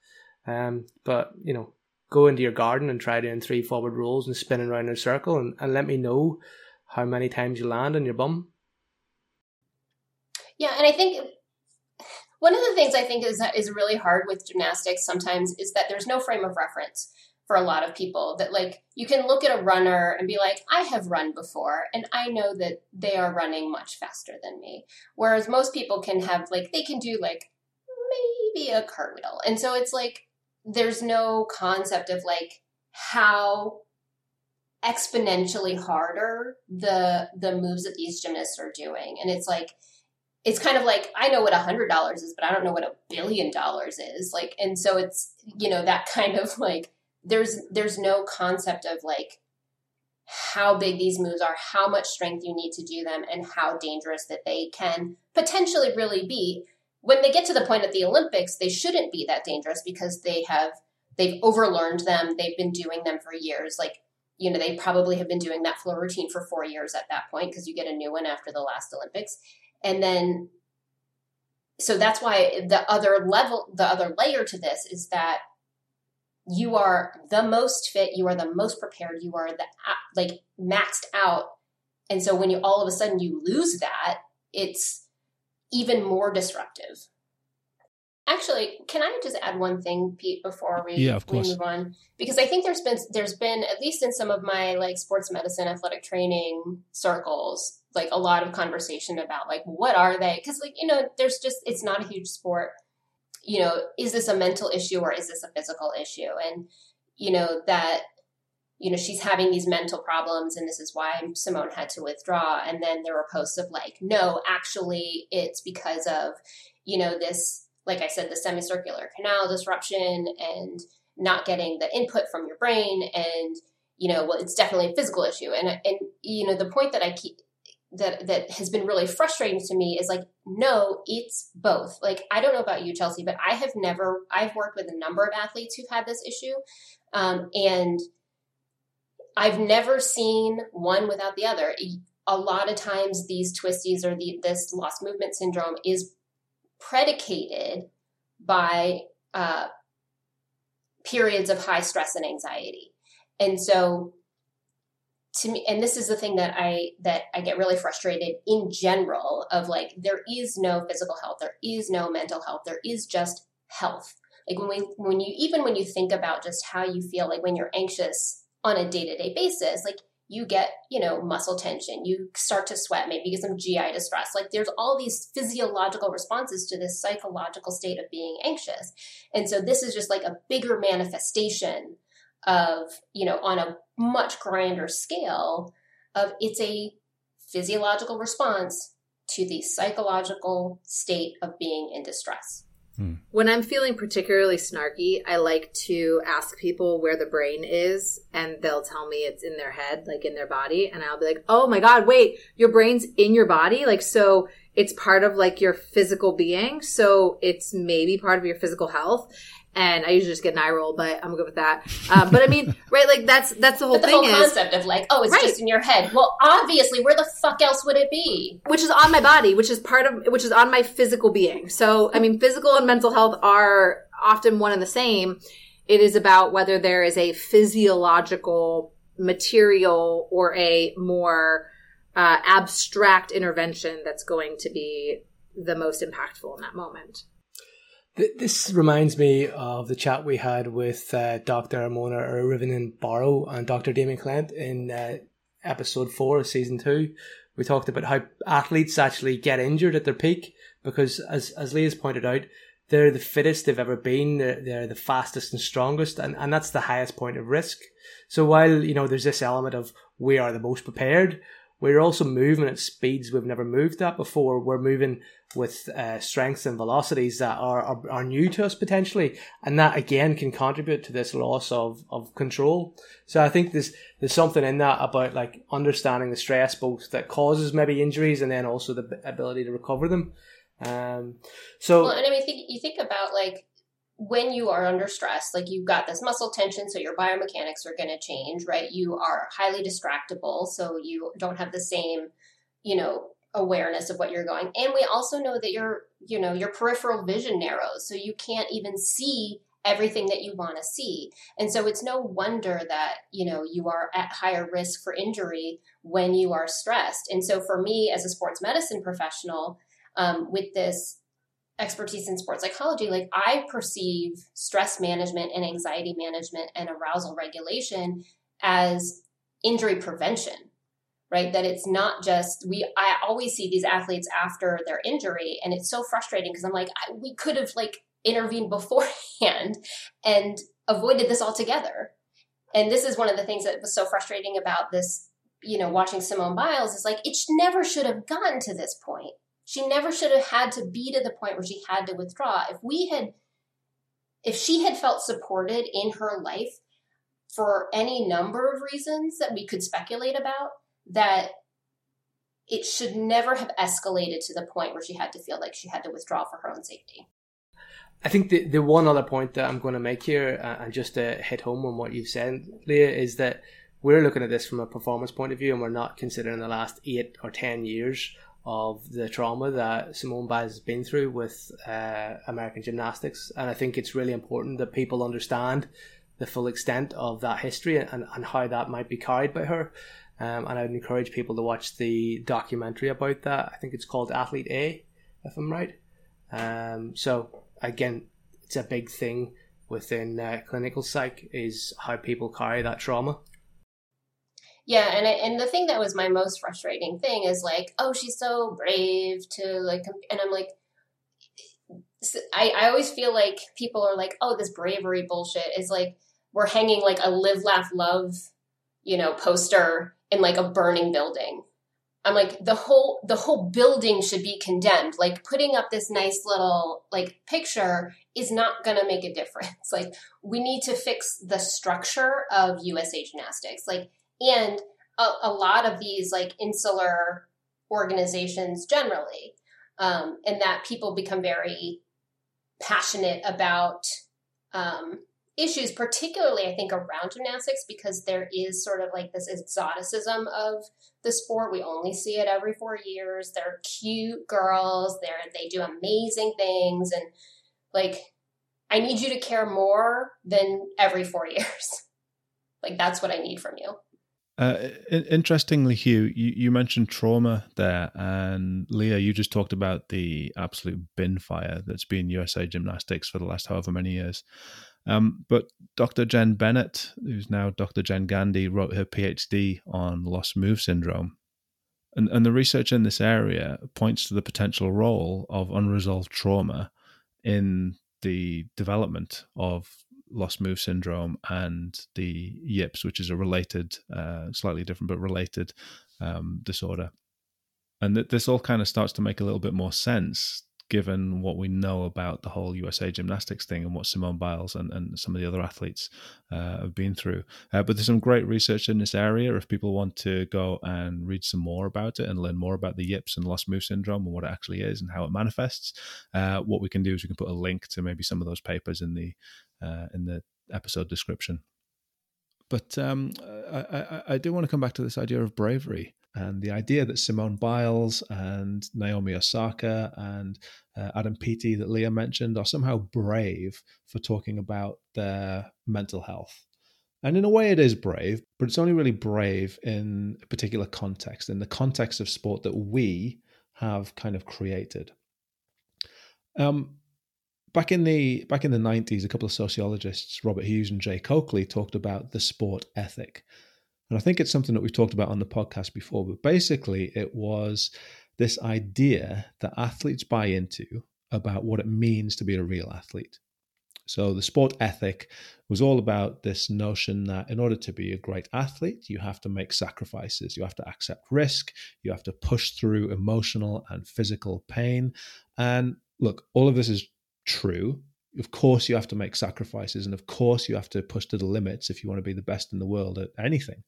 Speaker 4: Um, but you know, go into your garden and try doing three forward rolls and spinning around in a circle, and, and let me know how many times you land on your bum.
Speaker 1: Yeah, and I think one of the things I think is is really hard with gymnastics sometimes is that there's no frame of reference for a lot of people that like you can look at a runner and be like I have run before and I know that they are running much faster than me. Whereas most people can have like they can do like maybe a cartwheel. And so it's like there's no concept of like how exponentially harder the the moves that these gymnasts are doing. And it's like it's kind of like i know what a hundred dollars is but i don't know what a billion dollars is. Like and so it's you know that kind of like there's there's no concept of like how big these moves are how much strength you need to do them and how dangerous that they can potentially really be when they get to the point at the olympics they shouldn't be that dangerous because they have they've overlearned them they've been doing them for years like you know, they probably have been doing that floor routine for four years at that point because you get a new one after the last Olympics. And then, so that's why the other level, the other layer to this is that you are the most fit, you are the most prepared, you are the like maxed out. And so when you all of a sudden you lose that, it's even more disruptive. Actually, can I just add one thing, Pete, before we,
Speaker 2: yeah, of
Speaker 1: we move on? Because I think there's been there's been at least in some of my like sports medicine athletic training circles, like a lot of conversation about like what are they? Because like you know, there's just it's not a huge sport. You know, is this a mental issue or is this a physical issue? And you know that you know she's having these mental problems and this is why Simone had to withdraw. And then there were posts of like, no, actually, it's because of you know this like I said, the semicircular canal disruption and not getting the input from your brain. And, you know, well, it's definitely a physical issue. And, and, you know, the point that I keep, that, that has been really frustrating to me is like, no, it's both. Like, I don't know about you, Chelsea, but I have never, I've worked with a number of athletes who've had this issue. Um, and I've never seen one without the other. A lot of times, these twisties or the, this lost movement syndrome is predicated by uh, periods of high stress and anxiety. And so to me and this is the thing that I that I get really frustrated in general of like there is no physical health, there is no mental health, there is just health. Like when we when you even when you think about just how you feel like when you're anxious on a day-to-day basis, like you get, you know, muscle tension, you start to sweat, maybe get some GI distress. Like there's all these physiological responses to this psychological state of being anxious. And so this is just like a bigger manifestation of, you know, on a much grander scale of it's a physiological response to the psychological state of being in distress.
Speaker 3: Hmm. When I'm feeling particularly snarky, I like to ask people where the brain is, and they'll tell me it's in their head, like in their body. And I'll be like, oh my God, wait, your brain's in your body? Like, so it's part of like your physical being. So it's maybe part of your physical health and I usually just get an eye roll, but I'm good with that. Um, but I mean, right? Like that's that's the whole
Speaker 1: but the
Speaker 3: thing.
Speaker 1: whole concept of like, oh, it's right. just in your head. Well, obviously, where the fuck else would it be?
Speaker 3: Which is on my body, which is part of, which is on my physical being. So, I mean, physical and mental health are often one and the same. It is about whether there is a physiological material or a more uh, abstract intervention that's going to be the most impactful in that moment.
Speaker 4: This reminds me of the chat we had with uh, Dr. Monna Arvinen-Barrow and Dr. Damien Clement in uh, episode four of season two. We talked about how athletes actually get injured at their peak because, as, as Leah's pointed out, they're the fittest they've ever been. They're, they're the fastest and strongest, and, and that's the highest point of risk. So while, you know, there's this element of we are the most prepared, we're also moving at speeds we've never moved at before. We're moving with uh, strengths and velocities that are, are, are new to us potentially, and that again can contribute to this loss of, of control. So I think there's there's something in that about like understanding the stress both that causes maybe injuries and then also the ability to recover them. Um, so
Speaker 1: well, and I mean, think you think about like when you are under stress, like you've got this muscle tension, so your biomechanics are going to change, right? You are highly distractible, so you don't have the same, you know, awareness of what you're going. And we also know that your, you know, your peripheral vision narrows, so you can't even see everything that you want to see. And so it's no wonder that, you know, you are at higher risk for injury when you are stressed. And so for me as a sports medicine professional, um, with this expertise in sports psychology, like I perceive stress management and anxiety management and arousal regulation as injury prevention, right? That it's not just we. I always see these athletes after their injury, and it's so frustrating because I'm like, I, we could have like intervened beforehand and avoided this altogether. And this is one of the things that was so frustrating about this, you know, watching Simone Biles is like it never should have gotten to this point she never should have had to be to the point where she had to withdraw. If we had, if she had felt supported in her life for any number of reasons that we could speculate about, that it should never have escalated to the point where she had to feel like she had to withdraw for her own safety.
Speaker 4: I think the the one other point that I'm going to make here, uh, and just to hit home on what you've said, Leah, is that we're looking at this from a performance point of view, and we're not considering the last eight or ten years of the trauma that Simone Biles has been through with uh, American gymnastics. And I think it's really important that people understand the full extent of that history and, and how that might be carried by her. Um, and I would encourage people to watch the documentary about that. I think it's called Athlete A, if I'm right. Um, so again, it's a big thing within uh, clinical psych is how people carry that trauma.
Speaker 1: Yeah, and and the thing that was my most frustrating thing is like, oh, she's so brave to like, and I'm like, I, I always feel like people are like, oh, this bravery bullshit is like we're hanging like a live, laugh, love, you know, poster in like a burning building. I'm like the whole the whole building should be condemned. Like putting up this nice little like picture is not going to make a difference. Like we need to fix the structure of USA Gymnastics. Like and a, a lot of these like insular organizations generally, um, and that people become very passionate about um, issues, particularly I think around gymnastics, because there is sort of like this exoticism of the sport. We only see it every four years. They're cute girls. They're they do amazing things, and like I need you to care more than every four years. like that's what I need from you.
Speaker 2: Uh, interestingly, Hugh, you, you mentioned trauma there, and Leah, you just talked about the absolute bin fire that's been USA Gymnastics for the last however many years. Um, but Dr. Jen Bennett, who's now Dr. Jen Gandhi, wrote her PhD on lost move syndrome. And, and the research in this area points to the potential role of unresolved trauma in the development of lost move syndrome and the yips which is a related uh, slightly different but related um, disorder and th- this all kind of starts to make a little bit more sense given what we know about the whole USA gymnastics thing and what Simone Biles and, and some of the other athletes uh, have been through. Uh, but there's some great research in this area. If people want to go and read some more about it and learn more about the yips and lost move syndrome and what it actually is and how it manifests, uh, what we can do is we can put a link to maybe some of those papers in the uh, in the episode description. But um, I, I, I do want to come back to this idea of bravery and the idea that Simone Biles and Naomi Osaka and uh, Adam Peaty that Leah mentioned are somehow brave for talking about their mental health. And in a way, it is brave, but it's only really brave in a particular context, in the context of sport that we have kind of created. Um, back in the back in the 90s a couple of sociologists robert hughes and jay coakley talked about the sport ethic and I think it's something that we've talked about on the podcast before, but basically it was this idea that athletes buy into about what it means to be a real athlete. So the sport ethic was all about this notion that in order to be a great athlete, you have to make sacrifices, you have to accept risk, you have to push through emotional and physical pain. And look, all of this is true. Of course you have to make sacrifices and of course you have to push to the limits if you want to be the best in the world at anything.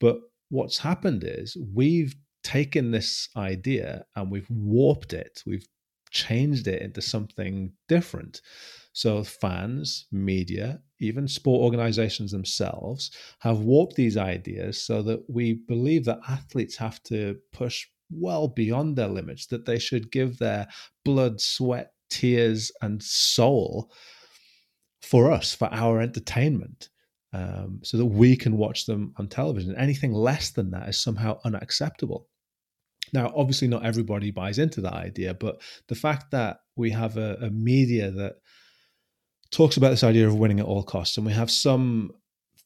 Speaker 2: But what's happened is we've taken this idea and we've warped it. We've changed it into something different. So fans media even sport organizations themselves have warped these ideas so that we believe that athletes have to push well beyond their limits that they should give their blood sweat tears and soul for us, for our entertainment, um, so that we can watch them on television. Anything less than that is somehow unacceptable. Now, obviously, not everybody buys into that idea, but the fact that we have a, a media that talks about this idea of winning at all costs, and we have some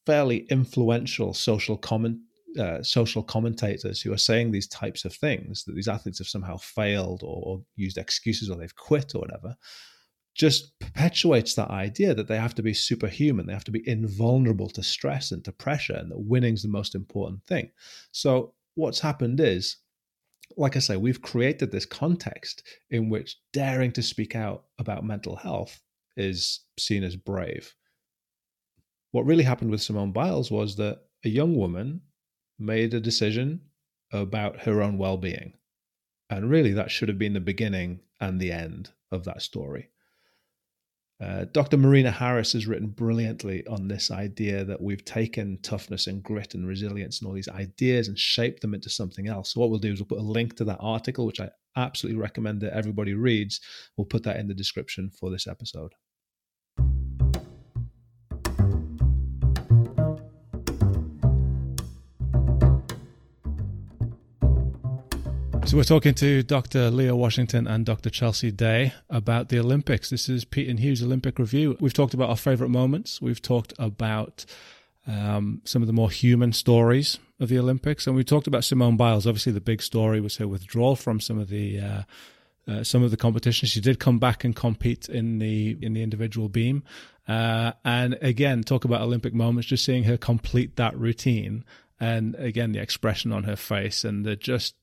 Speaker 2: fairly influential social comment uh, social commentators who are saying these types of things that these athletes have somehow failed or, or used excuses or they've quit or whatever just perpetuates that idea that they have to be superhuman, they have to be invulnerable to stress and to pressure, and that winning's the most important thing. So, what's happened is, like I say, we've created this context in which daring to speak out about mental health is seen as brave. What really happened with Simone Biles was that a young woman made a decision about her own well being. And really, that should have been the beginning and the end of that story. Uh, Dr. Marina Harris has written brilliantly on this idea that we've taken toughness and grit and resilience and all these ideas and shaped them into something else. So, what we'll do is we'll put a link to that article, which I absolutely recommend that everybody reads. We'll put that in the description for this episode. So we're talking to Dr. Leah Washington and Dr. Chelsea Day about the Olympics. This is Pete and Hugh's Olympic Review. We've talked about our favorite moments. We've talked about um, some of the more human stories of the Olympics, and we talked about Simone Biles. Obviously, the big story was her withdrawal from some of the uh, uh, some of the competition. She did come back and compete in the in the individual beam, uh, and again talk about Olympic moments. Just seeing her complete that routine, and again the expression on her face and the just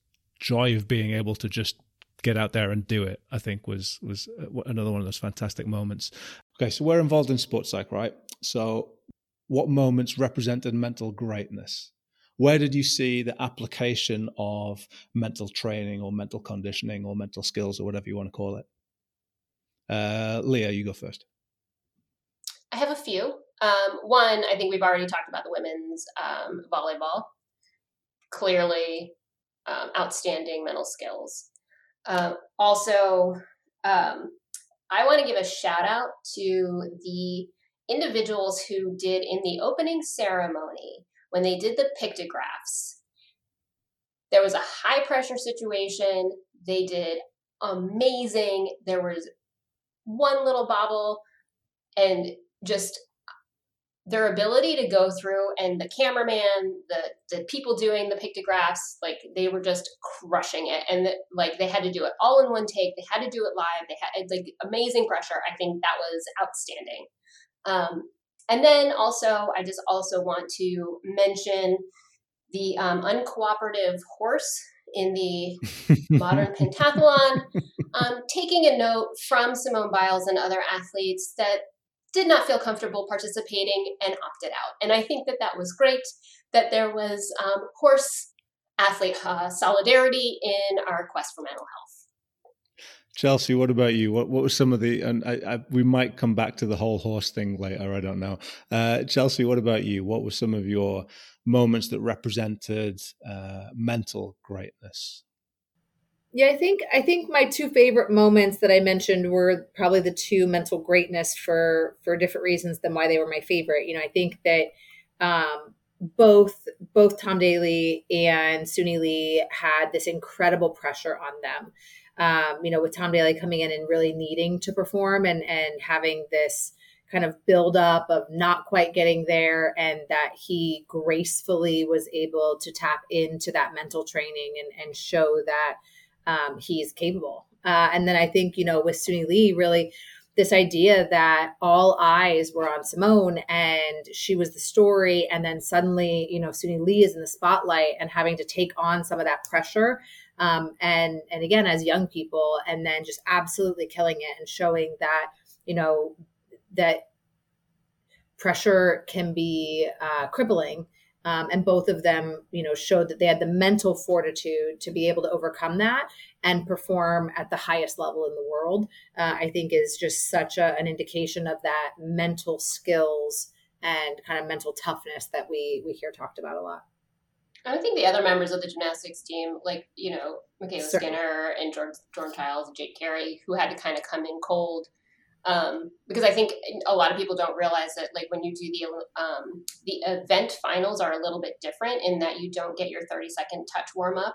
Speaker 2: joy of being able to just get out there and do it, I think was was uh, another one of those fantastic moments. Okay, so we're involved in sports psych, right? So what moments represented mental greatness? Where did you see the application of mental training or mental conditioning or mental skills or whatever you want to call it? Uh, Leah, you go first.
Speaker 1: I have a few. Um, one, I think we've already talked about the women's um, volleyball. Clearly, um, outstanding mental skills. Uh, also, um, I want to give a shout out to the individuals who did in the opening ceremony when they did the pictographs. There was a high pressure situation. They did amazing. There was one little bobble and just their ability to go through and the cameraman the the people doing the pictographs like they were just crushing it. And the, like they had to do it all in one take. They had to do it live. They had like amazing pressure. I think that was outstanding. Um, and then also i just also want to mention the um, uncooperative horse in the modern pentathlon, um, taking a note from Simone Biles and other athletes that did not feel comfortable participating and opted out. And I think that that was great, that there was um, horse athlete uh, solidarity in our quest for mental health.
Speaker 2: Chelsea, what about you? What what was some of the and I, I, we might come back to the whole horse thing later. I don't know. Uh, Chelsea, what about you? What were some of your moments that represented uh, mental greatness?
Speaker 3: Yeah, I think I think my two favorite moments that I mentioned were probably the two mental greatness for for different reasons than why they were my favorite. You know, I think that um, both both Tom Daley and Suni Lee had this incredible pressure on them. Um, you know, with Tom Daley coming in and really needing to perform and and having this kind of build up of not quite getting there and that he gracefully was able to tap into that mental training and, and show that um, he's capable. Uh, and then I think, you know, with Suni Lee, really this idea that all eyes were on Simone and she was the story. And then suddenly, you know, Suni Lee is in the spotlight and having to take on some of that pressure. Um, and, and again, as young people, and then just absolutely killing it and showing that, you know, that pressure can be uh, crippling. Um, and both of them, you know, showed that they had the mental fortitude to be able to overcome that and perform at the highest level in the world. Uh, I think is just such a, an indication of that mental skills and kind of mental toughness that we we hear talked about a lot.
Speaker 1: I think the other members of the gymnastics team, like you know, MyKayla Skinner and Jordan, Jordan Chiles and Jade Carey, who had to kind of come in cold um, because I think a lot of people don't realize that like when you do the um, the event finals are a little bit different in that you don't get your 30 second touch warm up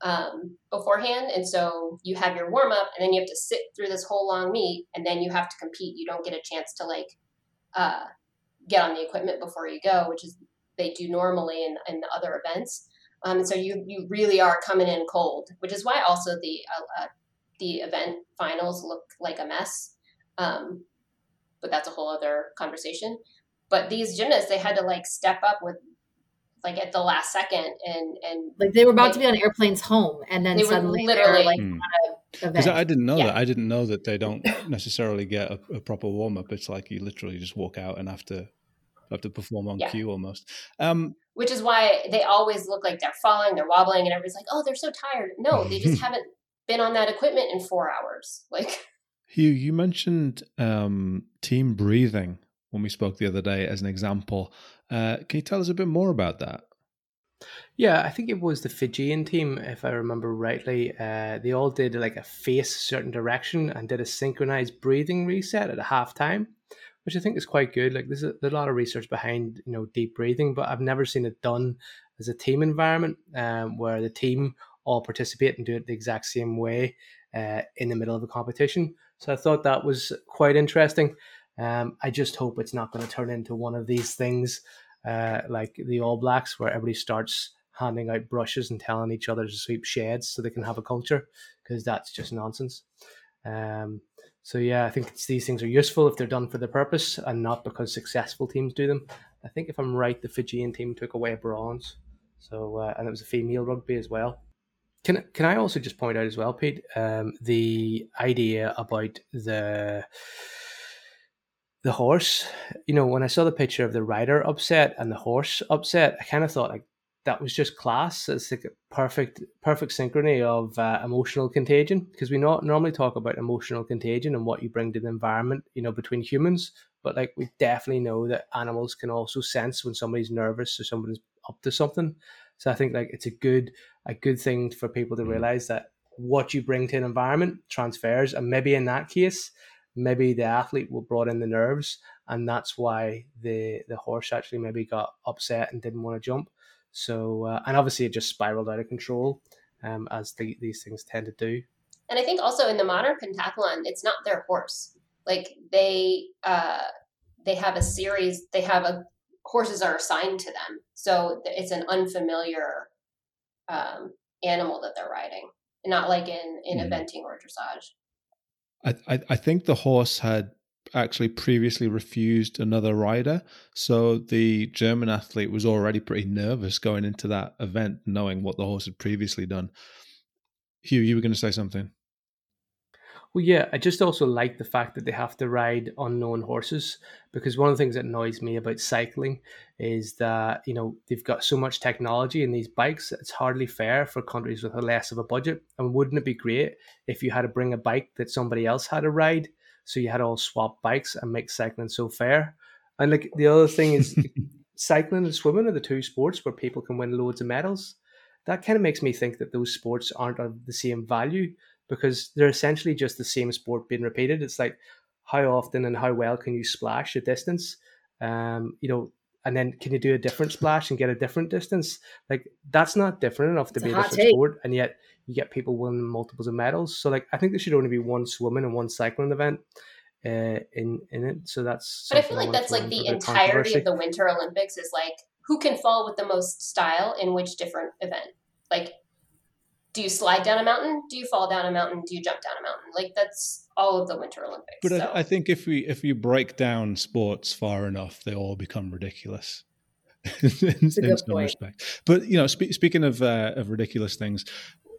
Speaker 1: um, beforehand, and so you have your warm up, and then you have to sit through this whole long meet, and then you have to compete. You don't get a chance to like uh, get on the equipment before you go, which is they do normally in, in the other events. Um, so you you really are coming in cold, which is why also the uh, uh, the event finals look like a mess um, but that's a whole other conversation. But these gymnasts, they had to like step up with like at the last second and and
Speaker 3: like they were about like, to be on airplanes home and then suddenly literally like
Speaker 2: mm. Because I didn't know yeah. that. I didn't know that they don't necessarily get a, a proper warm up. It's like you literally just walk out and have to have to perform on yeah. cue almost. Um,
Speaker 1: Which is why they always look like they're falling, they're wobbling, and everybody's like, "Oh, they're so tired." No, they just haven't been on that equipment in four hours. Like
Speaker 2: Hugh, you mentioned um, team breathing when we spoke the other day as an example. Uh, can you tell us a bit more about that?
Speaker 4: Yeah, I think it was the Fijian team, if I remember rightly. Uh, they all did like a face certain direction and did a synchronized breathing reset at a half time, which I think is quite good. Like there's a, there's a lot of research behind you know deep breathing, but I've never seen it done as a team environment um, where the team all participate and do it the exact same way uh, in the middle of a competition. So I thought that was quite interesting. Um, I just hope it's not going to turn into one of these things uh, like the All Blacks, where everybody starts handing out brushes and telling each other to sweep sheds so they can have a culture, because that's just nonsense. Um, so yeah, I think these things are useful if they're done for the purpose and not because successful teams do them. I think if I'm right, the Fijian team took away bronze, so uh, and it was a female rugby as well. Can can I also just point out as well, Pete, um, the idea about the the horse. You know, when I saw the picture of the rider upset and the horse upset, I kind of thought like that was just class. It's like a perfect perfect synchrony of uh, emotional contagion because we not normally talk about emotional contagion and what you bring to the environment. You know, between humans, but like we definitely know that animals can also sense when somebody's nervous or somebody's up to something. So I think like it's a good a good thing for people to mm. realize that what you bring to an environment transfers, and maybe in that case, maybe the athlete will brought in the nerves, and that's why the the horse actually maybe got upset and didn't want to jump. So uh, and obviously it just spiraled out of control, um, as the, these things tend to do.
Speaker 1: And I think also in the modern pentathlon, it's not their horse. Like they uh, they have a series. They have a horses are assigned to them, so it's an unfamiliar um, animal that they're riding, not like in in mm. eventing or dressage.
Speaker 2: I, I I think the horse had actually previously refused another rider. So the German athlete was already pretty nervous going into that event, knowing what the horse had previously done. Hugh, you were going to say something.
Speaker 4: Well, yeah, I just also like the fact that they have to ride unknown horses because one of the things that annoys me about cycling is that, you know, they've got so much technology in these bikes, it's hardly fair for countries with a less of a budget. And wouldn't it be great if you had to bring a bike that somebody else had to ride? So you had all swap bikes and make cycling so fair. And like the other thing is cycling and swimming are the two sports where people can win loads of medals. That kind of makes me think that those sports aren't of the same value because they're essentially just the same sport being repeated. It's like how often and how well can you splash a distance? Um, you know, and then can you do a different splash and get a different distance? Like that's not different enough to it's be a, different take. sport, and yet you get people winning multiples of medals. So like I think there should only be one swimming and one cycling event uh, in in it. So that's.
Speaker 1: But I feel like that's like the entirety of the Winter Olympics is like who can fall with the most style in which different event. Like do you slide down a mountain? Do you fall down a mountain? Do you jump down a mountain? Like that's all of the Winter Olympics.
Speaker 2: But so. I, I, think if we if you break down sports far enough, they all become ridiculous. in, in some respect. But you know, spe- speaking of uh, of ridiculous things,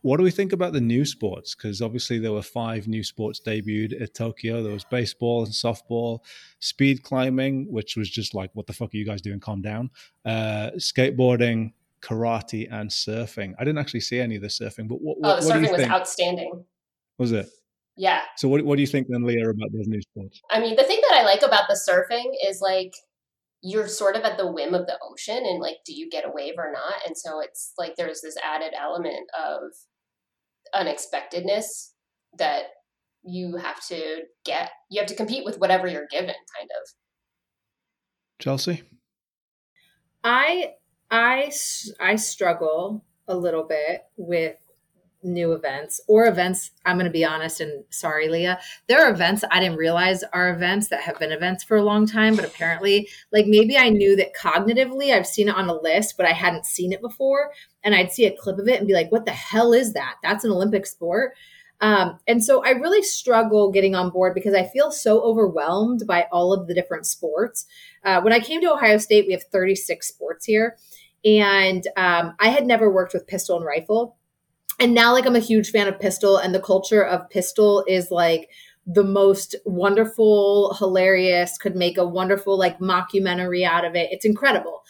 Speaker 2: what do we think about the new sports? Because obviously there were five new sports debuted at Tokyo. There was baseball and softball, speed climbing, which was just like, what the fuck are you guys doing? Calm down. Uh, skateboarding, karate, and surfing. I didn't actually see any of the surfing, but what, oh, what,
Speaker 1: oh, the surfing was outstanding.
Speaker 2: Was it?
Speaker 1: Yeah.
Speaker 2: So what, what do you think then, Leah, about those new sports?
Speaker 1: I mean, the thing that I like about the surfing is like you're sort of at the whim of the ocean and like do you get a wave or not? And so it's like there's this added element of unexpectedness that you have to get. You have to compete with whatever you're given, kind of.
Speaker 2: Chelsea?
Speaker 3: I I I struggle a little bit with new events or events i'm going to be honest and sorry leah there are events i didn't realize are events that have been events for a long time but apparently like maybe i knew that cognitively i've seen it on a list but i hadn't seen it before and i'd see a clip of it and be like what the hell is that that's an olympic sport um, and so I really struggle getting on board because I feel so overwhelmed by all of the different sports. Uh, when I came to Ohio State, we have 36 sports here. And um, I had never worked with pistol and rifle. And now, like, I'm a huge fan of pistol, and the culture of pistol is like the most wonderful, hilarious, could make a wonderful, like, mockumentary out of it. It's incredible.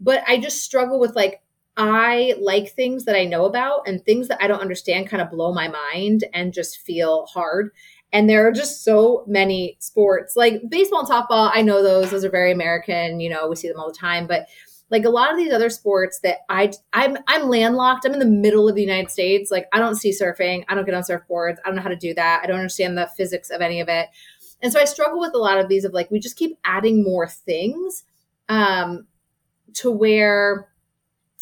Speaker 3: But I just struggle with, like, I like things that I know about and things that I don't understand kind of blow my mind and just feel hard. And there are just so many sports like baseball and softball. I know those; those are very American. You know, we see them all the time. But like a lot of these other sports that I I'm I'm landlocked. I'm in the middle of the United States. Like I don't see surfing. I don't get on surfboards. I don't know how to do that. I don't understand the physics of any of it. And so I struggle with a lot of these of like we just keep adding more things um to where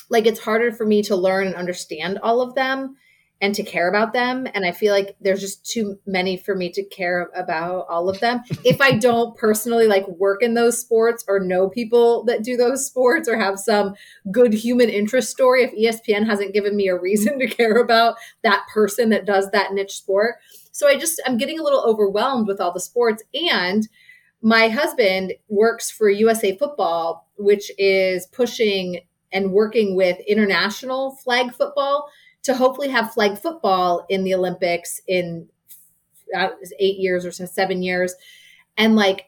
Speaker 3: like it's harder for me to learn and understand all of them and to care about them. And i feel like there's just too many for me to care about all of them. If i don't personally like work in those sports or know people that do those sports or have some good human interest story if espn hasn't given me a reason to care about that person that does that niche sport. So i just i'm getting a little overwhelmed with all the sports. And my husband works for usa football which is pushing and working with international flag football to hopefully have flag football in the Olympics in uh, eight years or so, seven years. And like,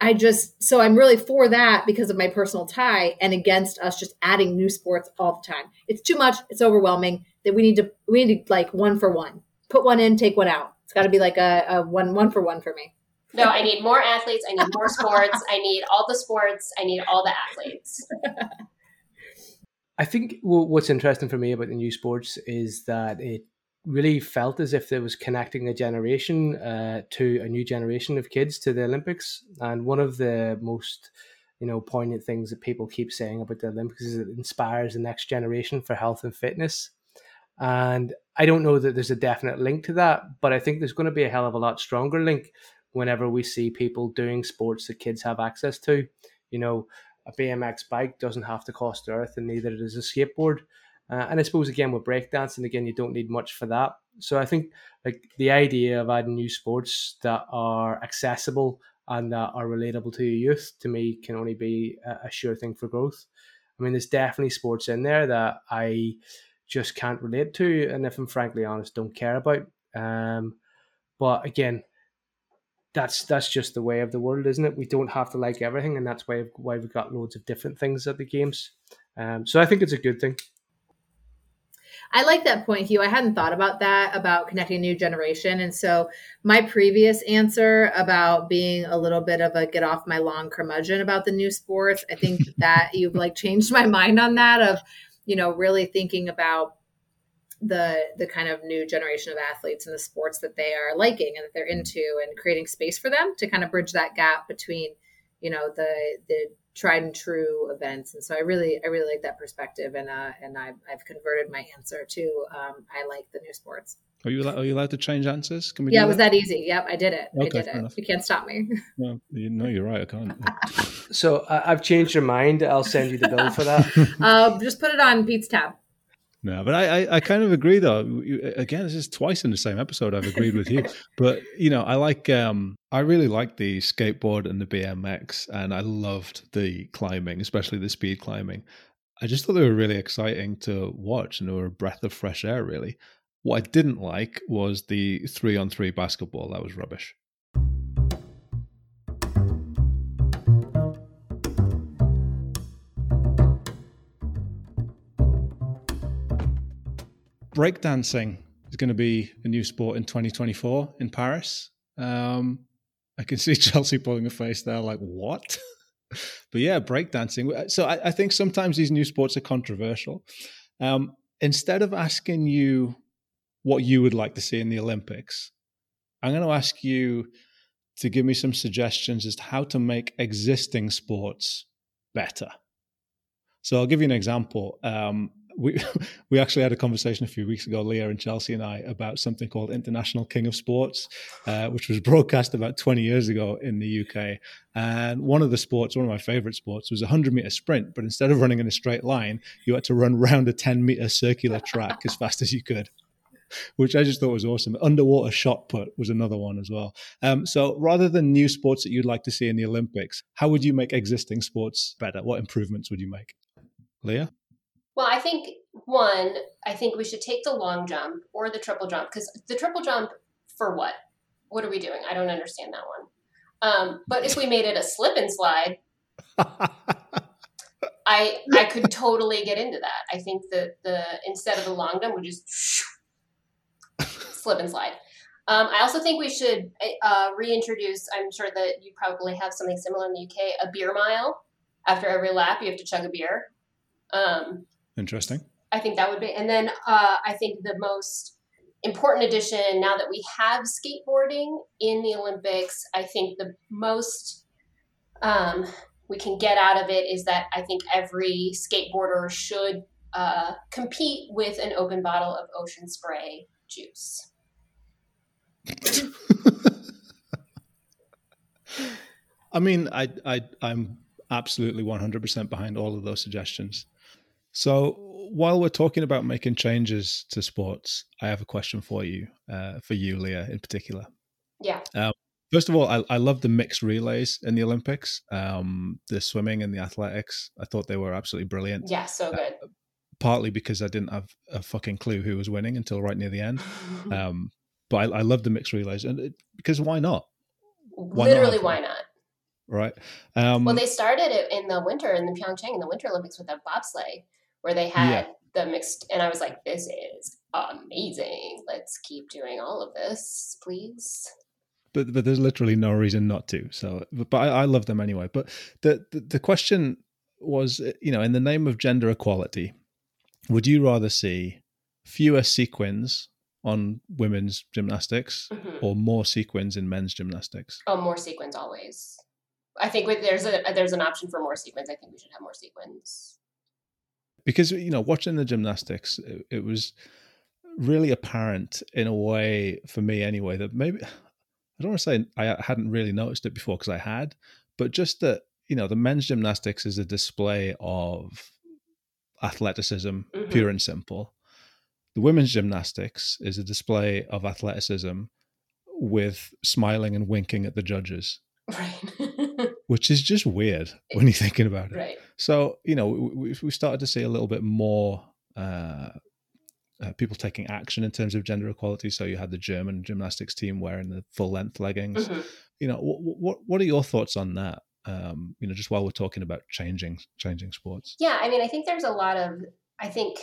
Speaker 3: I just, so I'm really for that because of my personal tie and against us just adding new sports all the time. It's too much. It's overwhelming that we need to, we need to like one for one, put one in, take one out. It's got to be like a, a one, one for one for me.
Speaker 1: No, I need more athletes. I need more sports. I need all the sports. I need all the athletes.
Speaker 4: I think what's interesting for me about the new sports is that it really felt as if it was connecting a generation uh, to a new generation of kids to the Olympics. And one of the most you know poignant things that people keep saying about the Olympics is it inspires the next generation for health and fitness. And I don't know that there's a definite link to that, but I think there's going to be a hell of a lot stronger link whenever we see people doing sports that kids have access to. You know, a BMX bike doesn't have to cost the earth, and neither does a skateboard. Uh, and I suppose again with breakdancing, again you don't need much for that. So I think like the idea of adding new sports that are accessible and that are relatable to youth to me can only be a, a sure thing for growth. I mean, there's definitely sports in there that I just can't relate to, and if I'm frankly honest, don't care about. Um, but again, that's that's just the way of the world, isn't it? We don't have to like everything, and that's why why we've got loads of different things at the games. Um, so I think it's a good thing.
Speaker 3: I like that point, Hugh. I hadn't thought about that about connecting a new generation. And so my previous answer about being a little bit of a get off my lawn curmudgeon about the new sports, I think that you've like changed my mind on that of, you know, really thinking about the the kind of new generation of athletes and the sports that they are liking and that they're into and creating space for them to kind of bridge that gap between, you know, the the tried and true events. And so I really, I really like that perspective. And, uh, and I've, I've converted my answer to, um, I like the new sports.
Speaker 2: Are you, are you allowed to change answers?
Speaker 3: Can we? Yeah, it was that easy. Yep. I did it. Okay, I did it. Enough. You can't stop me.
Speaker 2: Well, you know, you're right. I can't.
Speaker 4: so uh, I've changed your mind. I'll send you the bill for that.
Speaker 3: uh, just put it on Pete's tab.
Speaker 2: No, but I, I, I, kind of agree though. Again, this is twice in the same episode I've agreed with you. but you know, I like um I really like the skateboard and the BMX and I loved the climbing, especially the speed climbing. I just thought they were really exciting to watch and they were a breath of fresh air really. What I didn't like was the three on three basketball. That was rubbish. Breakdancing is going to be a new sport in 2024 in Paris. Um, I can see Chelsea pulling a face there, like what? but yeah, breakdancing. So I, I, think sometimes these new sports are controversial. Um, instead of asking you what you would like to see in the Olympics, I'm going to ask you to give me some suggestions as to how to make existing sports better. So I'll give you an example. Um, we we actually had a conversation a few weeks ago, Leah and Chelsea and I, about something called International King of Sports, uh, which was broadcast about 20 years ago in the UK. And one of the sports, one of my favorite sports, was a 100 meter sprint. But instead of running in a straight line, you had to run around a 10 meter circular track as fast as you could. Which I just thought was awesome. Underwater shot put was another one as well. Um, so, rather than new sports that you'd like to see in the Olympics, how would you make existing sports better? What improvements would you make? Leah?
Speaker 1: Well, I think one, I think we should take the long jump or the triple jump because the triple jump for what? What are we doing? I don't understand that one. Um, but if we made it a slip and slide, I I could totally get into that. I think that the instead of the long jump, we just slip and slide. Um, I also think we should uh, reintroduce. I'm sure that you probably have something similar in the UK. A beer mile. After every lap, you have to chug a beer. Um,
Speaker 2: Interesting.
Speaker 1: I think that would be, and then uh, I think the most important addition now that we have skateboarding in the Olympics, I think the most um, we can get out of it is that I think every skateboarder should uh, compete with an open bottle of ocean spray juice.
Speaker 2: I mean, I, I, I'm absolutely 100% behind all of those suggestions. So while we're talking about making changes to sports, I have a question for you, uh, for you, Leah, in particular.
Speaker 1: Yeah.
Speaker 2: Um, first of all, I, I love the mixed relays in the Olympics, um, the swimming and the athletics. I thought they were absolutely brilliant.
Speaker 1: Yeah, so uh, good. Uh,
Speaker 2: partly because I didn't have a fucking clue who was winning until right near the end. um, but I, I love the mixed relays, and it, because why not?
Speaker 1: Why Literally, not why not?
Speaker 2: Right.
Speaker 1: Um, well, they started it in the winter in the Pyeongchang in the Winter Olympics with a bobsleigh where they had yeah. the mixed, and I was like, this is amazing. Let's keep doing all of this, please.
Speaker 2: but but there's literally no reason not to. So, but, but I, I love them anyway. But the, the the question was, you know, in the name of gender equality, would you rather see fewer sequins on women's gymnastics
Speaker 1: Mhm.
Speaker 2: or more sequins in men's gymnastics?
Speaker 1: Oh, more sequins always. I think with, there's a there's an option for more sequins. I think we should have more sequins.
Speaker 2: Because you know watching the gymnastics it, it was really apparent in a way for me anyway that maybe i don't want to say i hadn't really noticed it before because i had but just that you know the men's gymnastics is a display of athleticism
Speaker 1: Mhm.
Speaker 2: pure and simple the women's gymnastics is a display of athleticism with smiling and winking at the judges
Speaker 1: Right.
Speaker 2: which is just weird when you're thinking about it
Speaker 1: right.
Speaker 2: So you know, we we started to see a little bit more uh, uh, people taking action in terms of gender equality. So you had the German gymnastics team wearing the full length leggings.
Speaker 1: Mhm.
Speaker 2: You know, what, what what are your thoughts on that? Um, you know, just while we're talking about changing changing sports.
Speaker 1: Yeah, I mean, I think there's a lot of. I think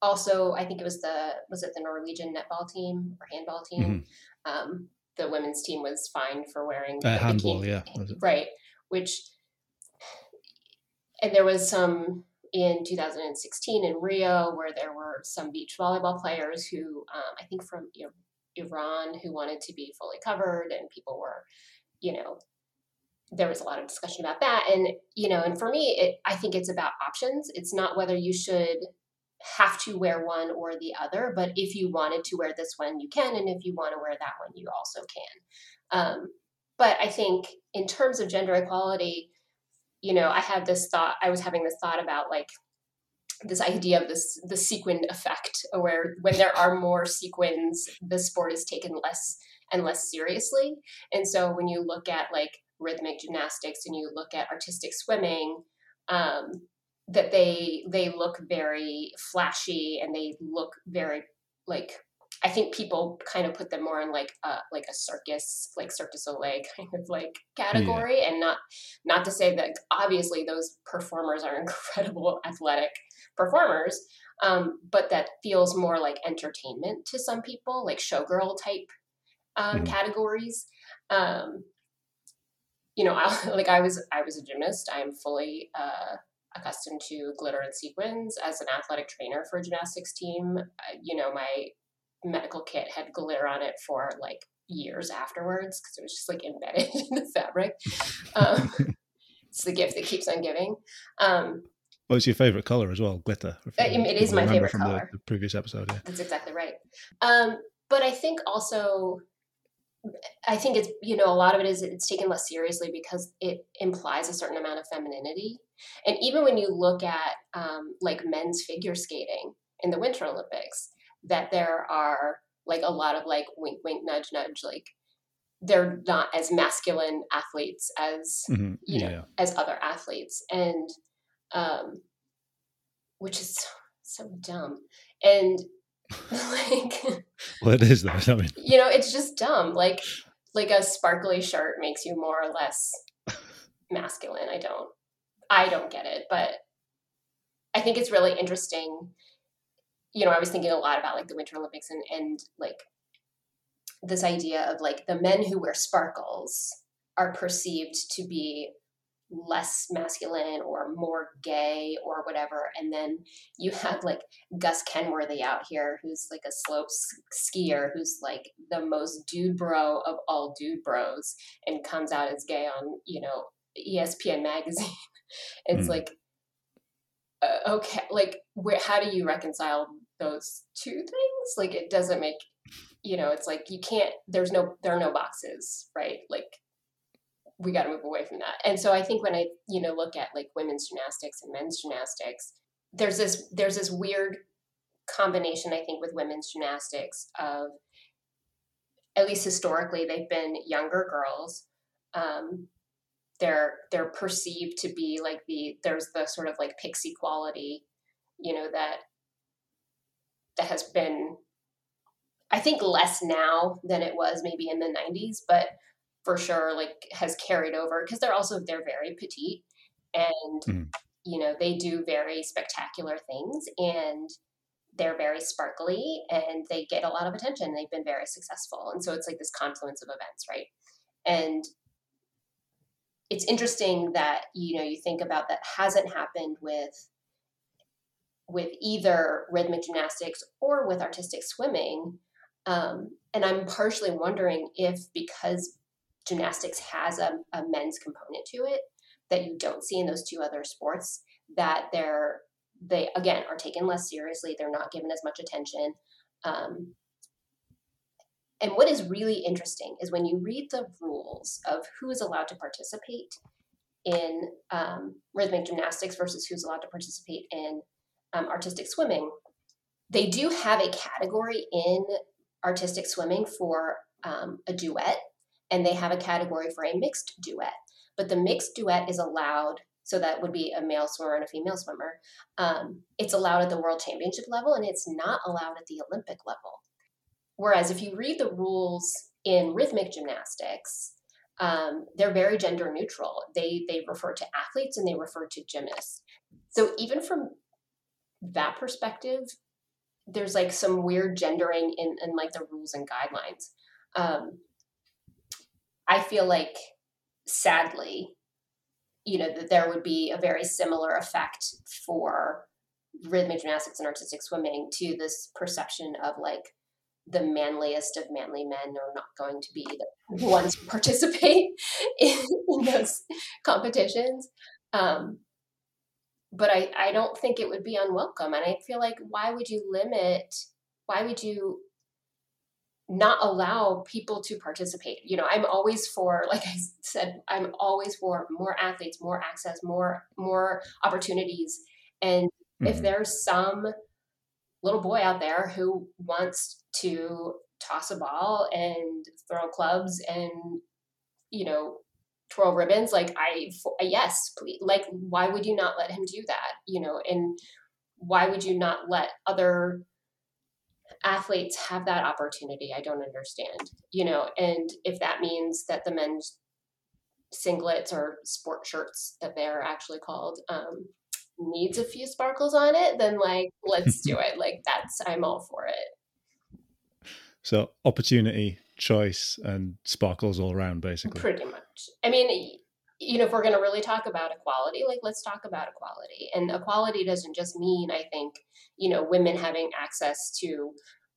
Speaker 1: also, I think it was the was it the Norwegian netball team or handball team. Um, the women's team was fined for wearing
Speaker 2: Uh,
Speaker 1: the
Speaker 2: handball,
Speaker 1: bikini-
Speaker 2: yeah,
Speaker 1: right. Which and there was some in 2016 in Rio where there were some beach volleyball players who um, I think from you know, Iran who wanted to be fully covered, and people were, you know, there was a lot of discussion about that. And you know and for me it, i think it's about options. It's not whether you should have to wear one or the other but if you wanted to wear this one you can. And if you want to wear that one you also can. Um, but i think in terms of gender equality you know i had this thought i was having this thought about like this idea of this the sequin effect where when there are more sequins the sport is taken less and less seriously. And so when you look at like rhythmic gymnastics and you look at artistic swimming um, that they they look very flashy and they look very like I think people kind of put them more in like a like a circus like Cirque du Soleil kind of like category and not not to say that obviously those performers are incredible athletic performers um, but that feels more like entertainment to some people like showgirl type um,
Speaker 2: Mhm.
Speaker 1: categories um, you know, I, like I was, I was a gymnast. I am fully uh, accustomed to glitter and sequins. As an athletic trainer for a gymnastics team, uh, you know, my medical kit had glitter on it for like years afterwards because it was just like embedded in the fabric. Um, it's the gift that keeps on giving. Um,
Speaker 2: Well, it's your favorite color as well, glitter.
Speaker 1: Uh,
Speaker 2: you-
Speaker 1: it is my favorite
Speaker 2: from
Speaker 1: color.
Speaker 2: The, the previous episode. Yeah.
Speaker 1: That's exactly right. Um, but I think also, I think it's you know a lot of it is it's taken less seriously because it implies a certain amount of femininity, and even when you look at um, like men's figure skating in the Winter Olympics, that there are like a lot of like wink wink nudge nudge like they're not as masculine athletes as
Speaker 2: Mhm.
Speaker 1: you know
Speaker 2: yeah.
Speaker 1: as other athletes and um which is so, so dumb and like
Speaker 2: what is it is though. I mean,
Speaker 1: you know it's just dumb like like a sparkly shirt makes you more or less masculine i don't i don't get it but i think it's really interesting you know i was thinking a lot about like the winter olympics and and like this idea of like the men who wear sparkles are perceived to be less masculine or more gay or whatever and then you have like gus kenworthy out here who's like a slope skier who's like the most dude bro of all dude bros and comes out as gay on you know espn magazine it's
Speaker 2: Hmm.
Speaker 1: like uh, okay like where how do you reconcile those two things like it doesn't make you know it's like you can't there's no there are no boxes right? Like we got to move away from that. And so i think when i you know look at like women's gymnastics and men's gymnastics there's this there's this weird combination i think with women's gymnastics of at least historically they've been younger girls. Um, they're they're perceived to be like the there's the sort of like pixie quality you know that that has been i think less now than it was maybe in the 90s but for sure like has carried over because they're also they're very petite and
Speaker 2: Mhm.
Speaker 1: you know they do very spectacular things and they're very sparkly and they get a lot of attention. They've been very successful. And so it's like this confluence of events, right? And it's interesting that you know you think about that hasn't happened with with either rhythmic gymnastics or with artistic swimming. Um, and i'm partially wondering if because gymnastics has a, a men's component to it that you don't see in those two other sports that they're they again are taken less seriously they're not given as much attention. Um, and what is really interesting is when you read the rules of who is allowed to participate in um, rhythmic gymnastics versus who's allowed to participate in um, artistic swimming, they do have a category in artistic swimming for um, a duet, and they have a category for a mixed duet. But the mixed duet is allowed, so that would be a male swimmer and a female swimmer. Um, it's allowed at the world championship level, and it's not allowed at the Olympic level. Whereas if you read the rules in rhythmic gymnastics, um, they're very gender neutral. They they refer to athletes and they refer to gymnasts. So even from that perspective, there's like some weird gendering in, in like the rules and guidelines. Um, I feel like sadly, you know, that there would be a very similar effect for rhythmic gymnastics and artistic swimming to this perception of like the manliest of manly men are not going to be the ones who participate in, those competitions. Um, but I, I don't think it would be unwelcome. And I feel like why would you limit, why would you not allow people to participate? You know, I'm always for, like I said, I'm always for more athletes, more access, more, more opportunities. And mm-hmm. if there's some little boy out there who wants to toss a ball and throw clubs and you know twirl ribbons like i yes please like why would you not let him do that you know? And why would you not let other athletes have that opportunity? I don't understand you know? And if that means that the men's singlets or sport shirts that they're actually called um, needs a few sparkles on it then like let's do it. Like that's i'm all for it.
Speaker 2: So opportunity, choice, and sparkles all around, basically.
Speaker 1: Pretty much. I mean, you know, if we're going to really talk about equality, like let's talk about equality. And equality doesn't just mean, I think, you know, women having access to,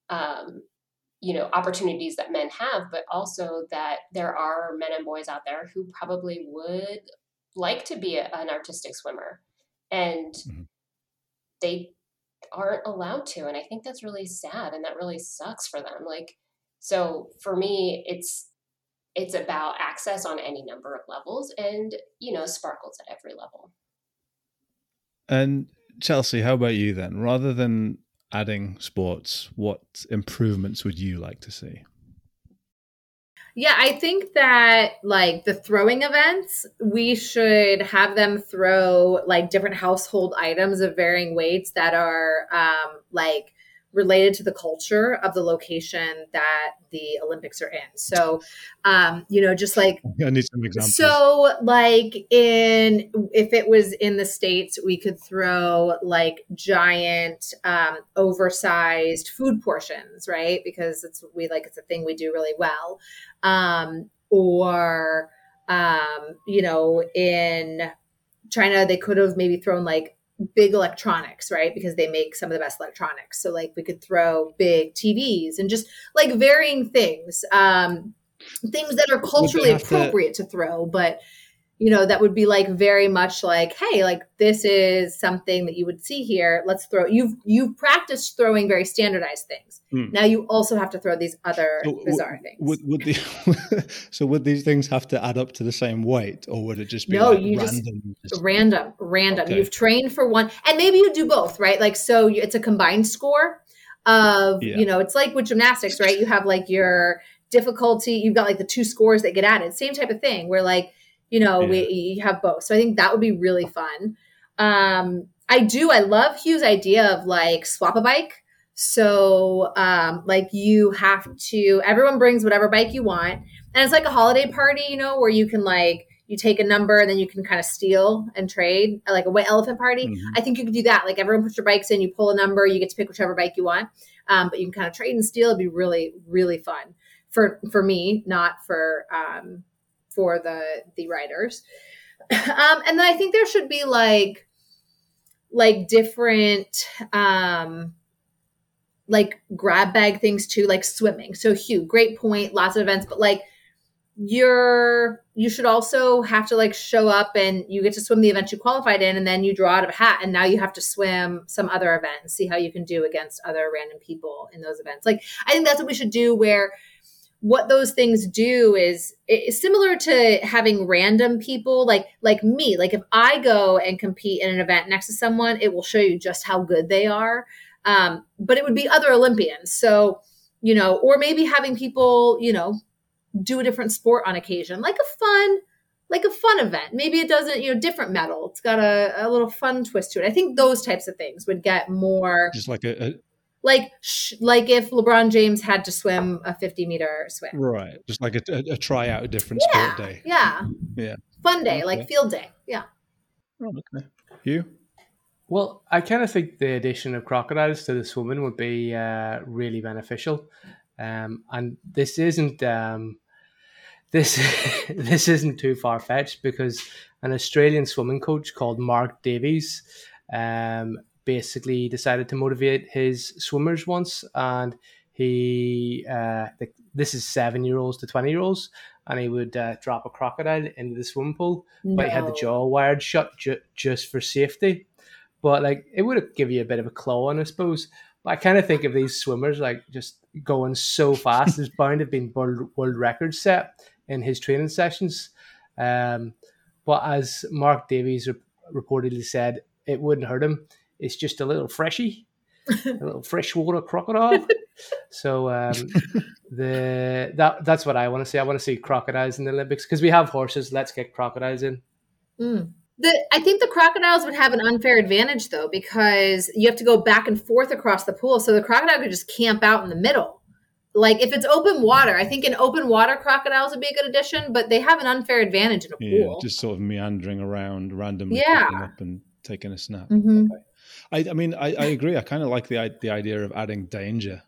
Speaker 1: um, you know, opportunities that men have, but also that there are men and boys out there who probably would like to be a, an artistic swimmer, and mm-hmm. they aren't allowed to and i think that's really sad and that really sucks for them like so for me it's it's about access on any number of levels and you know sparkles at every level.
Speaker 2: And chelsea how about you then? Rather than adding sports what improvements would you like to see?
Speaker 3: Yeah, I think that like the throwing events, we should have them throw like different household items of varying weights that are um, like related to the culture of the location that the Olympics are in. So, um, you know, just like
Speaker 2: I need some examples.
Speaker 3: So, like in if it was in the states, we could throw like giant, um, oversized food portions, right? Because it's we like it's a thing we do really well, um, or um, you know, in China, they could have maybe thrown like big electronics, right? Because they make some of the best electronics. So like we could throw big TVs and just like varying things, um, things that are culturally appropriate to, to throw, but you know, that would be like very much like, hey, like this is something that you would see here. Let's throw. You've you've practiced throwing very standardized things. Hmm. Now you also have to throw these other so, bizarre things.
Speaker 2: Would, would the, so would these things have to add up to the same weight, or would it just be
Speaker 3: no?
Speaker 2: Like
Speaker 3: you random, just random, random. Okay. You've trained for one, and maybe you do both, right? Like so, it's a combined score of yeah. you know, it's like with gymnastics, right? You have like your difficulty. You've got like the two scores that get added. Same type of thing, where like you know, yeah. we have both. So I think that would be really fun. Um, I do. I love Hugh's idea of like swap a bike. So, um, like you have to, everyone brings whatever bike you want. And it's like a holiday party, you know, where you can like, you take a number and then you can kind of steal and trade like a white elephant party.
Speaker 2: Mhm.
Speaker 3: I think you could do that. Like everyone puts your bikes in, you pull a number, you get to pick whichever bike you want. Um, but you can kind of trade and steal. It'd be really, really fun for for me, not for um, for the the riders. Um, and then I think there should be like like different um like grab bag things too, like swimming. So Hugh, great point, lots of events, but like you're you should also have to like show up and you get to swim the event you qualified in and then you draw out of a hat and now you have to swim some other event and see how you can do against other random people in those events. Like I think that's what we should do where what those things do is similar to having random people like like me like if i go and compete in an event next to someone it will show you just how good they are. Um, but it would be other olympians. So you know or maybe having people you know do a different sport on occasion like a fun like a fun event. Maybe it doesn't you know different medal it's got a, a little fun twist to it. I think those types of things would get more
Speaker 2: Just like a, a
Speaker 3: like sh- like if lebron james had to swim a 50 meter swim
Speaker 2: right, just like a, a, a tryout, a different
Speaker 3: yeah,
Speaker 2: sport day.
Speaker 3: Yeah.
Speaker 2: Yeah.
Speaker 3: Fun day,
Speaker 2: Okay.
Speaker 3: like field day. Yeah.
Speaker 2: Oh, okay. You?
Speaker 4: Well, I kind of think the addition of crocodiles to the swimming would be uh, really beneficial, um, and this isn't um, this this isn't too far fetched because an Australian swimming coach called Mark Davies um, basically decided to motivate his swimmers once, and he uh, the, this is seven year olds to twenty year olds, and he would uh, drop a crocodile into the swimming pool but he had the jaw wired shut ju- just for safety. But like it would give you a bit of a claw on, I suppose. But I kind of think of these swimmers like just going so fast. There's bound to have been world, world records set in his training sessions. Um, but as Mark Davies re- reportedly said, it wouldn't hurt him. It's just a little freshy, a little freshwater crocodile. so um, the that that's what I want to see. I want to see crocodiles in the Olympics because we have horses. Let's get crocodiles in.
Speaker 3: Mm. The, I think the crocodiles would have an unfair advantage though, because you have to go back and forth across the pool. So the crocodile could just camp out in the middle. Like if it's open water, I think an open water crocodiles would be a good addition, but they have an unfair advantage in a
Speaker 2: Yeah,
Speaker 3: pool.
Speaker 2: just sort of meandering around randomly,
Speaker 3: Yeah.
Speaker 2: up and taking a snap.
Speaker 3: Mhm.
Speaker 2: I, I mean, I, I agree. I kind of like the the idea of adding danger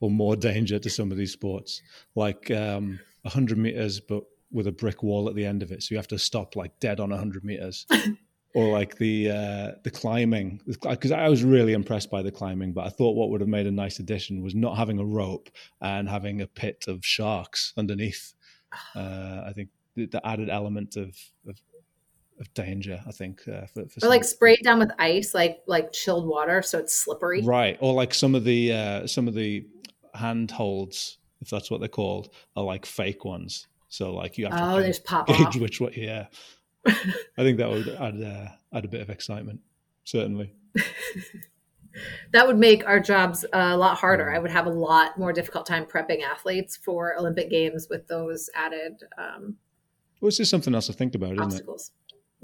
Speaker 2: or more danger to some of these sports, like um, hundred meters, but with a brick wall at the end of it, so you have to stop like dead on hundred meters. Or like the uh, the climbing, because I was really impressed by the climbing. But I thought what would have made a nice addition was not having a rope and having a pit of sharks underneath. Uh, I think the, the added element of, of of danger. I think uh, for, for
Speaker 3: Or like spray it down with ice, like like chilled water, so it's slippery.
Speaker 2: Right, or like some of the uh, some of the handholds, if that's what they're called, are like fake ones. So like you have to
Speaker 3: Oh, there's pop
Speaker 2: gauge which way. Yeah, I think that would add uh, add a bit of excitement. Certainly.
Speaker 3: That would make our jobs a lot harder. I would have a lot more difficult time prepping athletes for Olympic Games with those added um,
Speaker 2: Well, it's just something else to think about, isn't it?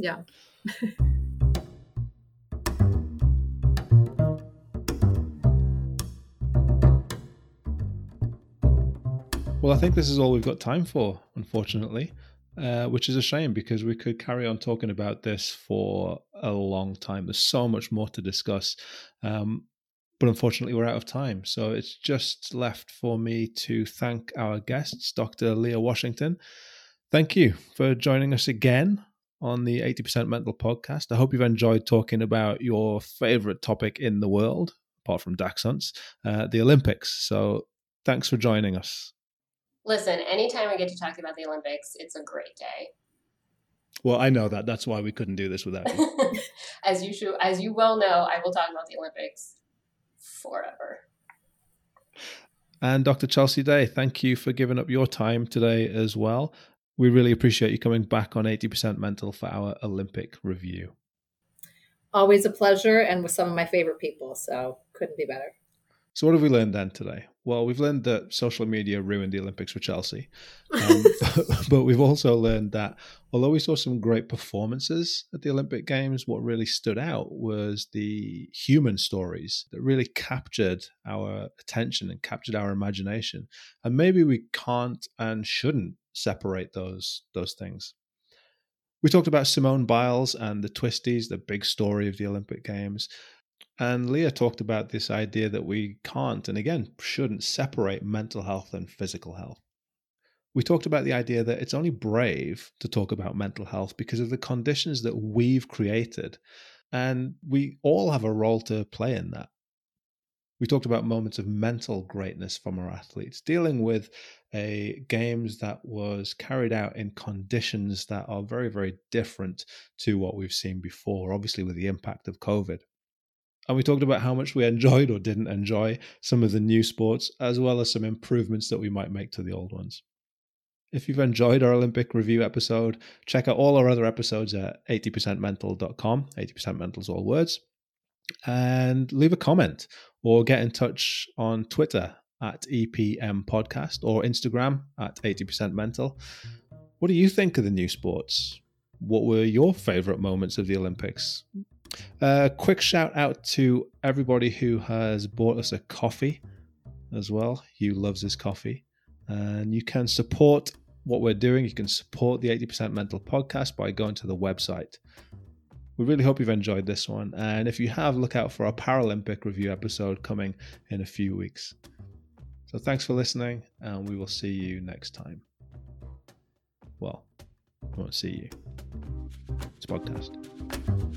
Speaker 3: Yeah.
Speaker 2: Well, I think this is all we've got time for, unfortunately, uh, which is a shame because we could carry on talking about this for a long time. There's so much more to discuss. Um, but unfortunately, we're out of time. So it's just left for me to thank our guests, Dr. Leah Washington. Thank you for joining us again on the 80% Mental podcast. I hope you've enjoyed talking about your favorite topic in the world, apart from dachshunds, uh, the Olympics. So thanks for joining us.
Speaker 1: Listen, anytime I get to talk about the Olympics, it's a great day.
Speaker 2: Well, I know that. That's why we couldn't do this without you.
Speaker 1: as you should, as you well know, I will talk about the Olympics forever.
Speaker 2: and Dr. Chelsea Day, thank you for giving up your time today as well. We really appreciate you coming back on 80% Mental for our Olympic review.
Speaker 3: Always a pleasure and with some of my favorite people. So couldn't be better.
Speaker 2: So, what have we learned then today? Well, we've learned that social media ruined the Olympics for Chelsea. Um, but we've also learned that although we saw some great performances at the Olympic Games, what really stood out was the human stories that really captured our attention and captured our imagination. And maybe we can't and shouldn't separate those those things. We talked about Simone Biles and the twisties, the big story of the Olympic Games. And Leah talked about this idea that we can't, and again, shouldn't separate mental health and physical health. We talked about the idea that it's only brave to talk about mental health because of the conditions that we've created. And we all have a role to play in that. We talked about moments of mental greatness from our athletes, dealing with a games that was carried out in conditions that are very, very different to what we've seen before, obviously with the impact of COVID. And we talked about how much we enjoyed or didn't enjoy some of the new sports, as well as some improvements that we might make to the old ones. If you've enjoyed our Olympic review episode, check out all our other episodes at 80percentmental.com. 80% mental is all words. And leave a comment or get in touch on Twitter at EPM Podcast or Instagram at 80% Mental. What do you think of the new sports? What were your favorite moments of the Olympics? A uh, quick shout out to everybody who has bought us a coffee as well. Hugh loves his coffee. And you can support what we're doing. You can support the 80% Mental podcast by going to the website we really hope you've enjoyed this one. And if you have, look out for our Paralympic review episode coming in a few weeks. So thanks for listening, and we will see you next time. Well, I won't see you. It's podcast.